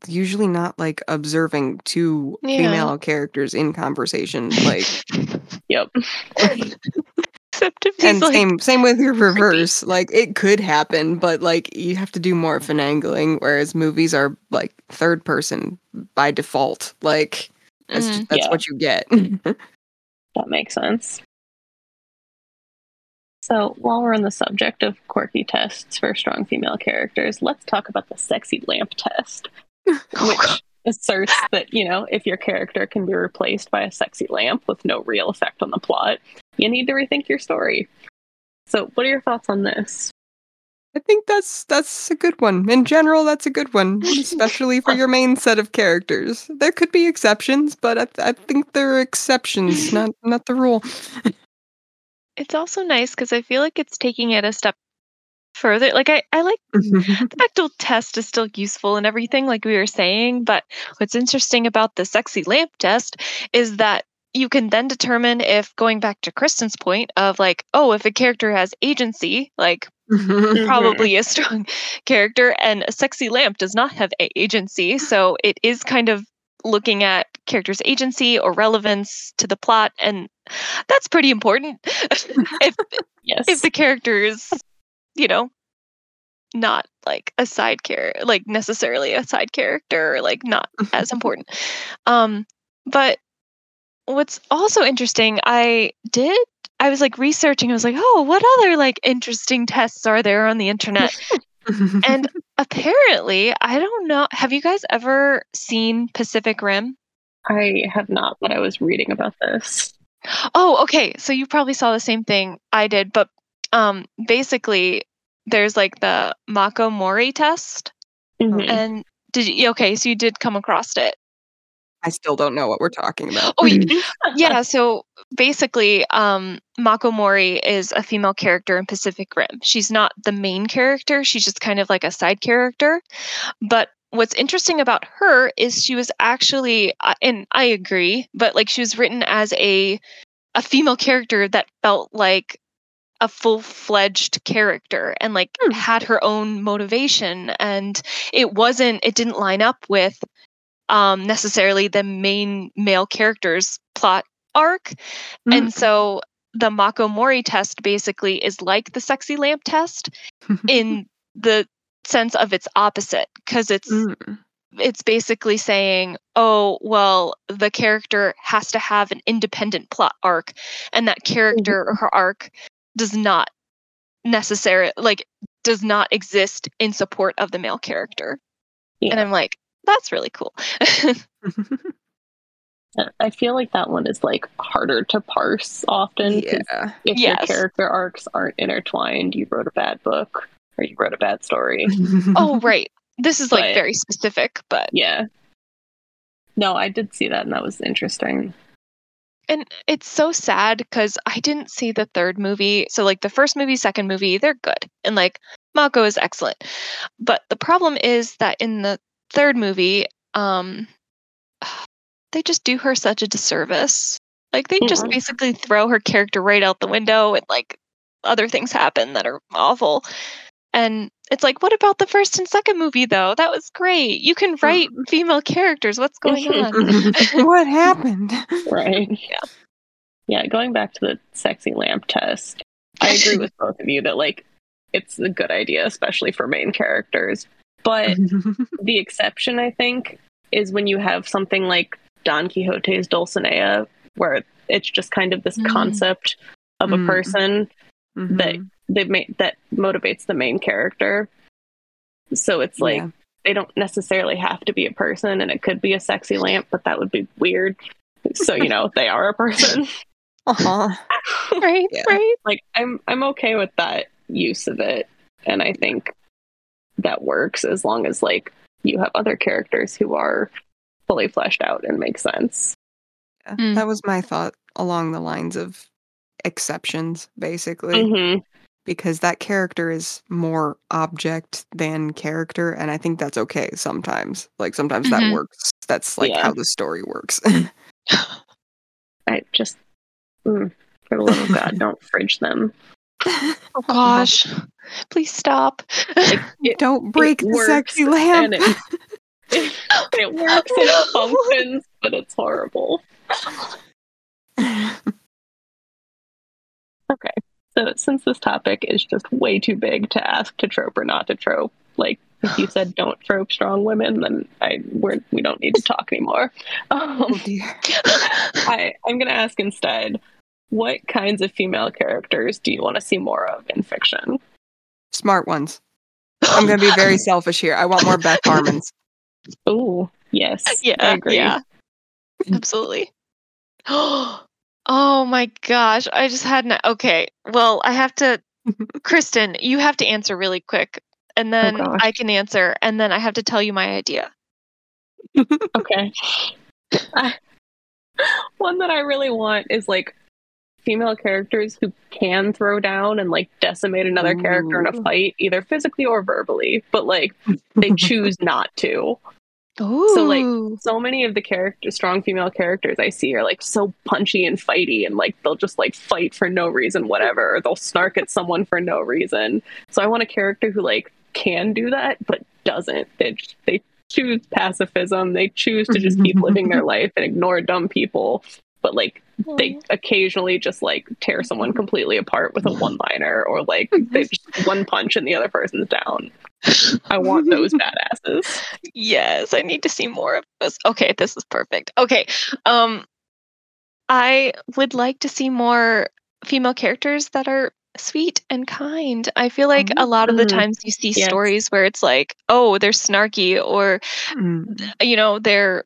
usually not like observing two Yeah. female characters in conversation. Like (laughs) Yep. Except if he's and like, same same with your reverse. Like it could happen, but like you have to do more finagling. Whereas movies are like third person by default. Like that's Mhm. just, that's Yeah. what you get. (laughs) That makes sense. So, while we're on the subject of quirky tests for strong female characters, let's talk about the sexy lamp test, (laughs) which asserts that, you know, if your character can be replaced by a sexy lamp with no real effect on the plot, you need to rethink your story. So, what are your thoughts on this? I think that's that's a good one. In general, that's a good one, especially for your main set of characters. There could be exceptions, but I, I think there are exceptions, (laughs) not not the rule. it's also nice because I feel like it's taking it a step further. Like I, I like the (laughs) Bechdel test is still useful and everything, like we were saying. But what's interesting about the sexy lamp test is that you can then determine if going back to Kristen's point of like, oh, if a character has agency, like (laughs) probably a strong character, and a sexy lamp does not have a- agency. So it is kind of looking at characters' agency or relevance to the plot, and that's pretty important. (laughs) if Yes. if the character is, you know, not like a side character, like necessarily a side character, like not (laughs) as important. Um, but what's also interesting, I did. I was like researching. I was like, oh, what other like interesting tests are there on the internet? (laughs) and apparently, I don't know. Have you guys ever seen Pacific Rim? I have not, but I was reading about this. Oh, okay. So you probably saw the same thing I did, but um, basically, there's like the Mako Mori test, Mhm. and did you? Okay, so you did come across it. I still don't know what we're talking about. Oh, (clears throat) (laughs) yeah. So basically, um, Mako Mori is a female character in Pacific Rim. She's not the main character. She's just kind of like a side character. But what's interesting about her is she was actually, and I agree, but like she was written as a a female character that felt like a full-fledged character and like Hmm. had her own motivation and it wasn't it didn't line up with um necessarily the main male character's plot arc Mm. and so the Mako Mori test basically is like the sexy lamp test (laughs) in the sense of its opposite because it's Mm. it's basically saying, oh, well, the character has to have an independent plot arc, and that character or her arc does not necessarily like does not exist in support of the male character. And I'm like, that's really cool. (laughs) I feel like that one is like harder to parse often. yeah. If Yes. your character arcs aren't intertwined, you wrote a bad book or you wrote a bad story. oh, (laughs) right. This is like But- very specific, but Yeah. No, I did see that and that was interesting. and it's so sad because I didn't see the third movie. So like the first movie, second movie, they're good. And like Mako is excellent. But the problem is that in the third movie, um they just do her such a disservice. Like they just Mhm. basically throw her character right out the window and like other things happen that are awful. And it's like, what about the first and second movie though? That was great. You can write female characters. What's going on? (laughs) what happened? Right. (laughs) Yeah. Yeah, going back to the sexy lamp test, I agree (laughs) with both of you that like it's a good idea, especially for main characters. But (laughs) the exception, I think, is when you have something like Don Quixote's Dulcinea, where it's just kind of this Mm. concept of a Mm. person Mhm. that they ma- that motivates the main character. So it's like Yeah. they don't necessarily have to be a person, and it could be a sexy lamp, but that would be weird. So you know they are a person. (laughs) Uh-huh. (laughs) Right, Yeah. right. like I'm I'm okay with that use of it, and I think that works as long as like you have other characters who are fully fleshed out and make sense. Yeah, Mm. That was my thought along the lines of exceptions, basically, hmm because that character is more object than character, and I think that's okay sometimes. Like sometimes that Mhm. works. That's like Yeah. how the story works. (laughs) I just mm, for the love of God, (laughs) don't fridge them. Oh gosh. Please stop. It, Don't break the sexy lamp. and it, it, (laughs) it works and it functions, but it's horrible. Okay. So since this topic is just way too big to ask to trope or not to trope, like if you said don't trope strong women, then I we're, we don't need to talk anymore. oh Um, dear. (laughs) I I'm gonna ask instead, what kinds of female characters do you want to see more of in fiction? Smart ones. I'm gonna be (laughs) very selfish here. I want more Beth (laughs) Harmons. Oh yes, yeah, I agree. yeah. Absolutely. (gasps) Oh my gosh. I just had an okay. Well, I have to (laughs) Kristen, you have to answer really quick. And oh, then gosh. I can answer and then I have to tell you my idea. Okay. I, one that I really want is like female characters who can throw down and like decimate another character in a fight, either physically or verbally, but like they (laughs) choose not to. Ooh. So, like, So many of the character strong female characters I see are like so punchy and fighty and like they'll just like fight for no reason, whatever, or they'll snark at someone for no reason. So I want a character who like can do that but doesn't. They just- they choose pacifism. They choose to just keep living their (laughs) life and ignore dumb people. But like they occasionally just like tear someone completely apart with a (laughs) one liner or like (laughs) they just one punch and the other person's down. I want those (laughs) badasses. Yes, I need to see more of this. Okay, this is perfect. Okay. Um I would like to see more female characters that are sweet and kind. I feel like a lot of the Mhm. times you see Yes. stories where it's like, oh, they're snarky or Mm. you know, they're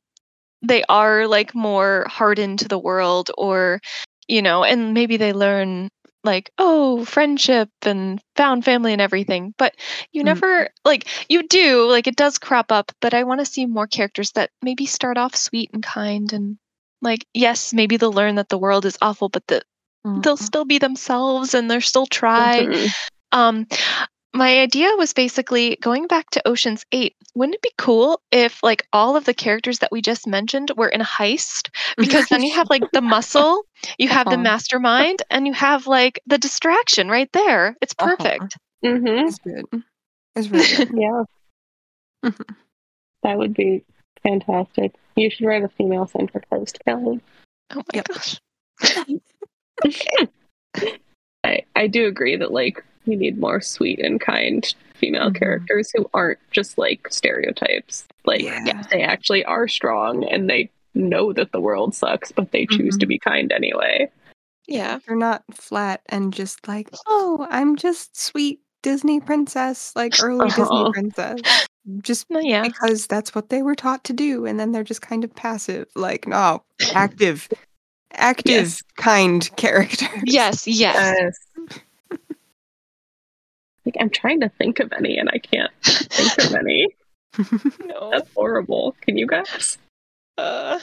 they are like more hardened to the world or you know, and maybe they learn like, oh, friendship and found family and everything. But you Mm. never like you do, like it does crop up, but I want to see more characters that maybe start off sweet and kind and like yes, maybe they'll learn that the world is awful, but that they'll still be themselves and they'll still try. Mhm. Um, my idea was basically going back to Ocean's 8. Wouldn't it be cool if like all of the characters that we just mentioned were in a heist? Because then you have like the muscle, (laughs) you have the Uh-huh. mastermind, and you have like the distraction right there. It's Uh-huh. perfect. Mhm. It's good. It's really good. (laughs) Yeah. Mhm. that would be fantastic. You should write a female centric host, Kelly. Oh my Yep. gosh. (laughs) I, I do agree that like we need more sweet and kind female Mhm. characters who aren't just like stereotypes. Like Yeah. they actually are strong and they know that the world sucks, but they choose to Mhm. be kind anyway. Yeah. They're not flat and just like, oh, I'm just sweet Disney princess, like early Disney Uh-huh. princess. Just No, yeah. because that's what they were taught to do, and then they're just kind of passive. Like, no, active, active, Yes. kind characters. Yes, yes. Like I'm trying to think of any and I can't think of any. (laughs) no. That's horrible. Can you guys? Uh,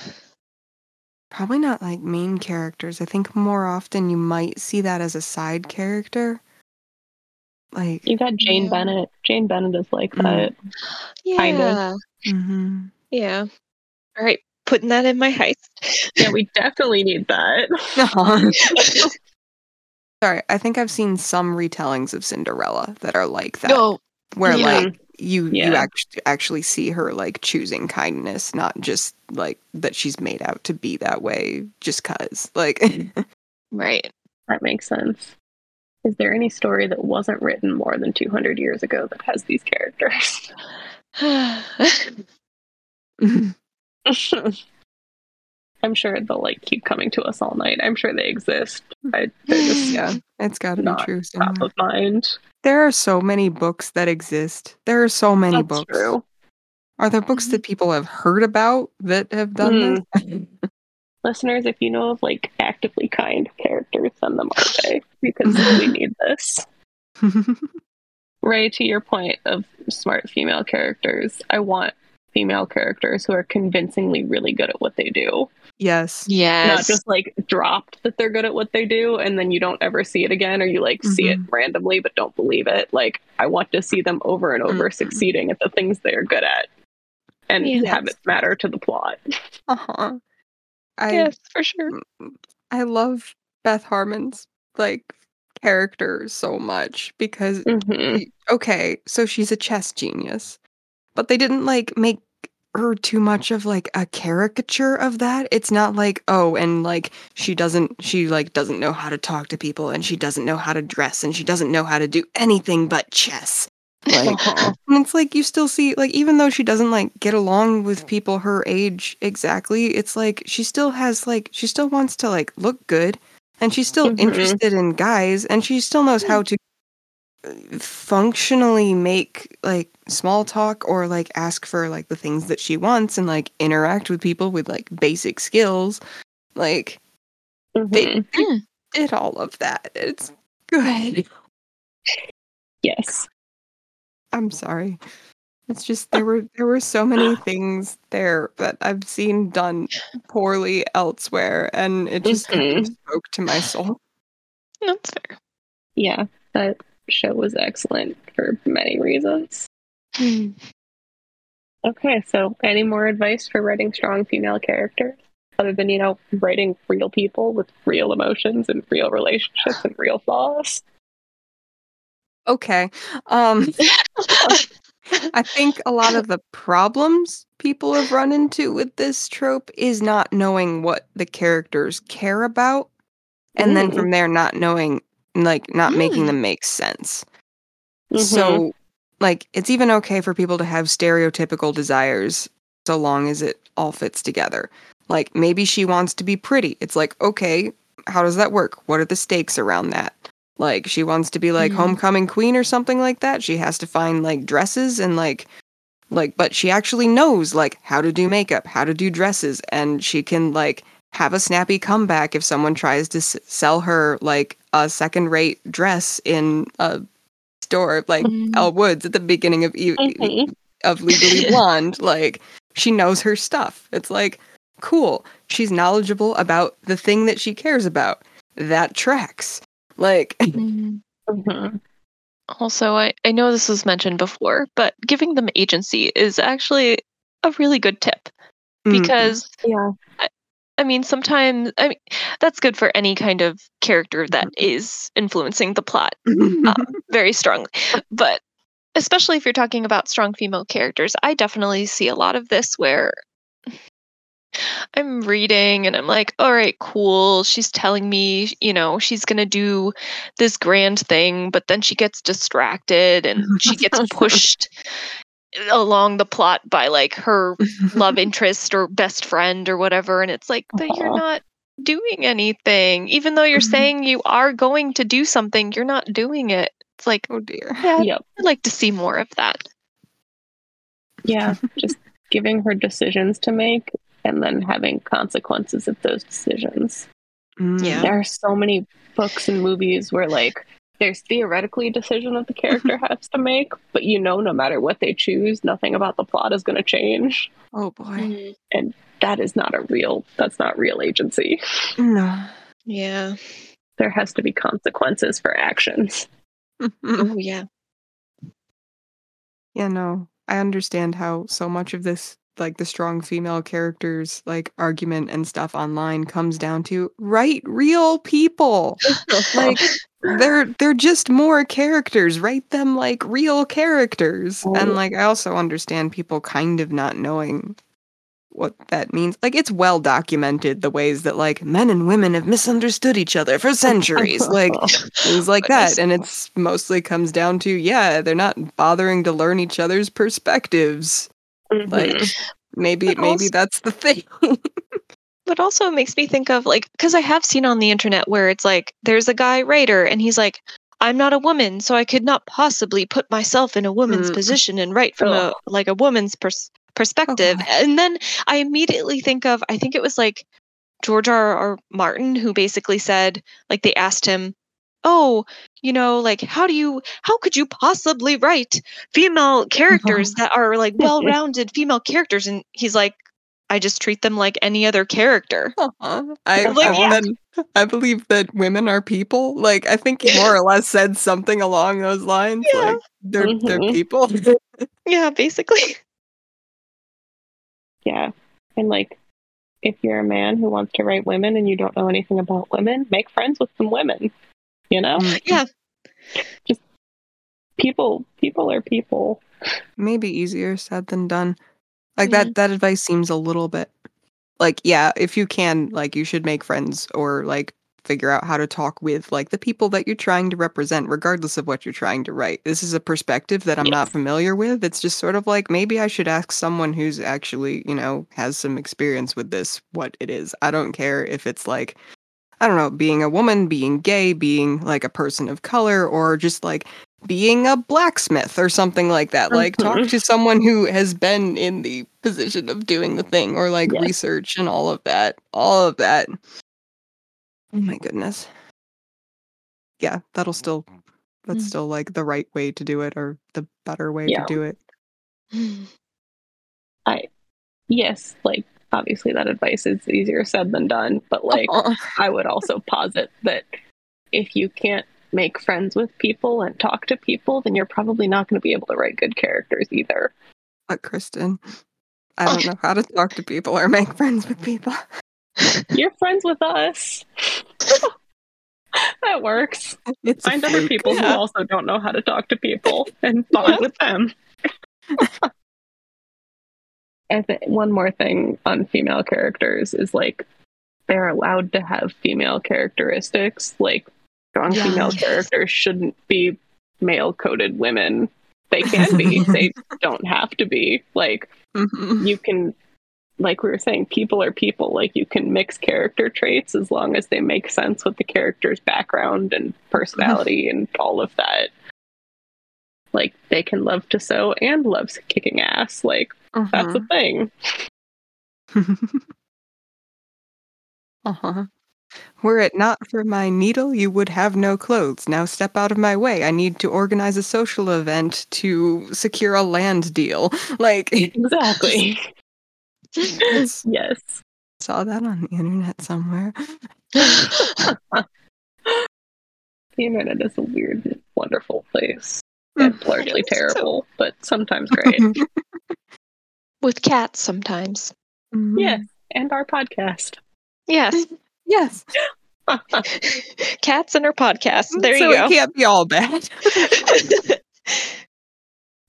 Probably not like main characters. I think more often you might see that as a side character. Like, You got Jane Yeah. Bennet. Jane Bennet is like Mm. that. yeah. Kinda. mhm. Yeah. All right. Putting that in my heist. Yeah, we definitely need that. (laughs) (laughs) Sorry, I think I've seen some retellings of Cinderella that are like that, no. where yeah. like you you Yeah. actually actually see her like choosing kindness, not just like that she's made out to be that way just cause. Like, mm. (laughs) Right. That makes sense. Is there any story that wasn't written more than 200 years ago that has these characters? (laughs) (laughs) I'm sure they'll like keep coming to us all night. I'm sure they exist. Mm-hmm. I, they're just yeah, it's got to be not true. top of mind. There are so many books that exist. There are so many That's books. true. Are there books mm-hmm. that people have heard about that have done hmm. (laughs) Listeners, if you know of like actively kind characters, send them our way because (laughs) we need this. this? (laughs) Ray, to your point of smart female characters, I want female characters who are convincingly really good at what they do. yes. Yes. Not just like dropped that they're good at what they do and then you don't ever see it again or you like see it randomly but don't believe it. Like I want to see them over and over Mhm. succeeding at the things they're good at and Yes. have it matter to the plot. Uh-huh. I yes, for sure. I love Beth Harmon's like character so much because Mhm. okay, so she's a chess genius. But they didn't like make her too much of like a caricature of that. It's not like, oh, and like she doesn't she like doesn't know how to talk to people and she doesn't know how to dress and she doesn't know how to do anything but chess. Like (laughs) and it's like you still see like even though she doesn't like get along with people her age exactly, it's like she still has like she still wants to like look good and she's still Mhm. interested in guys and she still knows how to functionally make like small talk or like ask for like the things that she wants and like interact with people with like basic skills. Like they, Mhm. they Mm. did all of that. It's good. Yes. I'm sorry. It's just there were there were so many (sighs) things there that I've seen done poorly elsewhere, and it just kind of spoke to my soul. That's fair. Yeah, that show was excellent for many reasons. Okay, so any more advice for writing strong female characters? Other than, you know, writing real people with real emotions and real relationships and real flaws? Okay, um, (laughs) (laughs) I think a lot of the problems people have run into with this trope is not knowing what the characters care about, and then Mm. from there not knowing, like, not making Mm. them make sense. Mhm. So, like, it's even okay for people to have stereotypical desires so long as it all fits together. Like, maybe she wants to be pretty. It's like, okay, how does that work? What are the stakes around that? Like, she wants to be like Mhm. homecoming queen or something like that. She has to find like dresses and like, like, but she actually knows like how to do makeup, how to do dresses, and she can like have a snappy comeback if someone tries to s- sell her like a second rate dress in a store like Mhm. Elle Woods at the beginning of e- of Legally (laughs) Blonde. like she knows her stuff. It's like cool. She's knowledgeable about the thing that she cares about. That tracks. Like (laughs) Mhm. Mhm. Also, I, I know this was mentioned before, but giving them agency is actually a really good tip mm, because Yeah. I mean, sometimes I mean that's good for any kind of character that is influencing the plot um, (laughs) very strongly. But especially if you're talking about strong female characters, I definitely see a lot of this where I'm reading and I'm like, all right, cool. She's telling me, you know, she's going to do this grand thing, but then she gets distracted and (laughs) she gets pushed along the plot by like her (laughs) love interest or best friend or whatever. And it's like, but you're Uh-huh. not doing anything. Even though you're Mhm. saying you are going to do something, you're not doing it. It's like, oh dear. yeah, Yep. I'd like to see more of that. Yeah. Just giving her decisions to make and then having consequences of those decisions. Mm. Yeah. There are so many books and movies where like there's theoretically a decision that the character (laughs) has to make, but you know no matter what they choose, nothing about the plot is going to change. Oh boy. Mm-hmm. And that is not a real that's not real agency. No. Yeah. There has to be consequences for actions. (laughs) Oh, yeah. yeah, no. I understand how so much of this like the strong female characters like argument and stuff online comes down to write real people. (laughs) like they're they're just more characters write them like real characters. Oh. and like i also understand people kind of not knowing what that means. Like it's well documented the ways that like men and women have misunderstood each other for centuries like (laughs) things like that. and it's mostly comes down to yeah they're not bothering to learn each other's perspectives. Like Mhm. maybe maybe that's the (laughs) thing But also, it makes me think of like, because I have seen on the internet where it's like, there's a guy writer and he's like, I'm not a woman, so I could not possibly put myself in a woman's Mm. position and write from Ugh. a like a woman's pers- perspective. God. and then I immediately think of, I think it was like George R. R. Martin who basically said, like, they asked him, "Oh, you know, like, how do you, how could you possibly write female characters that are like (laughs) well-rounded female characters?" And he's like, "I just treat them like any other character." Uh-huh. I, Like, I, yeah. then- I believe that women are people. Like I think he more or less said something along those lines. Yeah. Like they're they're Mhm. people. (laughs) Yeah, basically. Yeah. And like, if you're a man who wants to write women and you don't know anything about women, make friends with some women. You know? Yeah. Just People people are people. Maybe easier said than done. Like that mm-hmm. that advice seems a little bit like yeah, if you can, like you should make friends or like figure out how to talk with like the people that you're trying to represent regardless of what you're trying to write. This is a perspective that I'm not familiar with. It's just sort of like maybe I should ask someone who's actually, you know, has some experience with this what it is. I don't care if it's like I don't know, being a woman, being gay, being like a person of color or just like being a blacksmith or something like that. Like talk Mhm. to someone who has been in the position of doing the thing or like research and all of that. All of that. Oh my goodness. Yeah, that'll still that's Mm. still like the right way to do it or the better way Yeah. to do it. (sighs) I yes, like obviously that advice is easier said than done, but like Uh-uh. I would also posit that if you can't make friends with people and talk to people, then you're probably not going to be able to write good characters either. But Kristen, I don't know how to talk to people or make friends with people. You're friends with us. (laughs) that works. It's Find other people who also don't know how to talk to people and bond with them. (laughs) and th- one more thing on female characters is like they're allowed to have female characteristics. Like strong female Yes. (laughs) characters shouldn't be male coded women. They can be. (laughs) they don't have to be. Like Mhm. you can like we were saying people are people like you can mix character traits as long as they make sense with the character's background and personality and all of that like they can love to sew and love kicking ass like that's a thing Mhm. (laughs) uh-huh. Were it not for my needle, you would have no clothes. Now step out of my way. I need to organize a social event to secure a land deal. (laughs) Like, (laughs) exactly (laughs) yes saw that on the internet somewhere. the internet is a weird wonderful place and largely so- terrible but sometimes great With cats sometimes. Mm. yes and our podcast Yes. Yes. (laughs) cats and our podcast. There so you go. it can't be all bad. (laughs)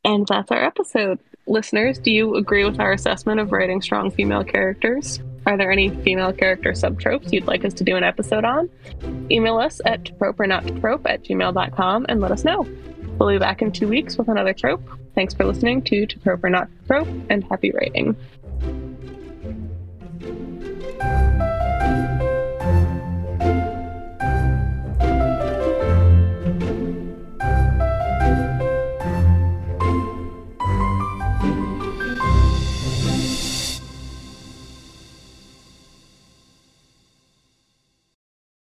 And that's our episode. Listeners, do you agree with our assessment of writing strong female characters? Are there any female character subtropes you'd like us to do an episode on? Email us at trope or not trope at gmail.com and let us know. We'll be back in two weeks with another trope. Thanks for listening to To Trope or Not Trope and happy writing.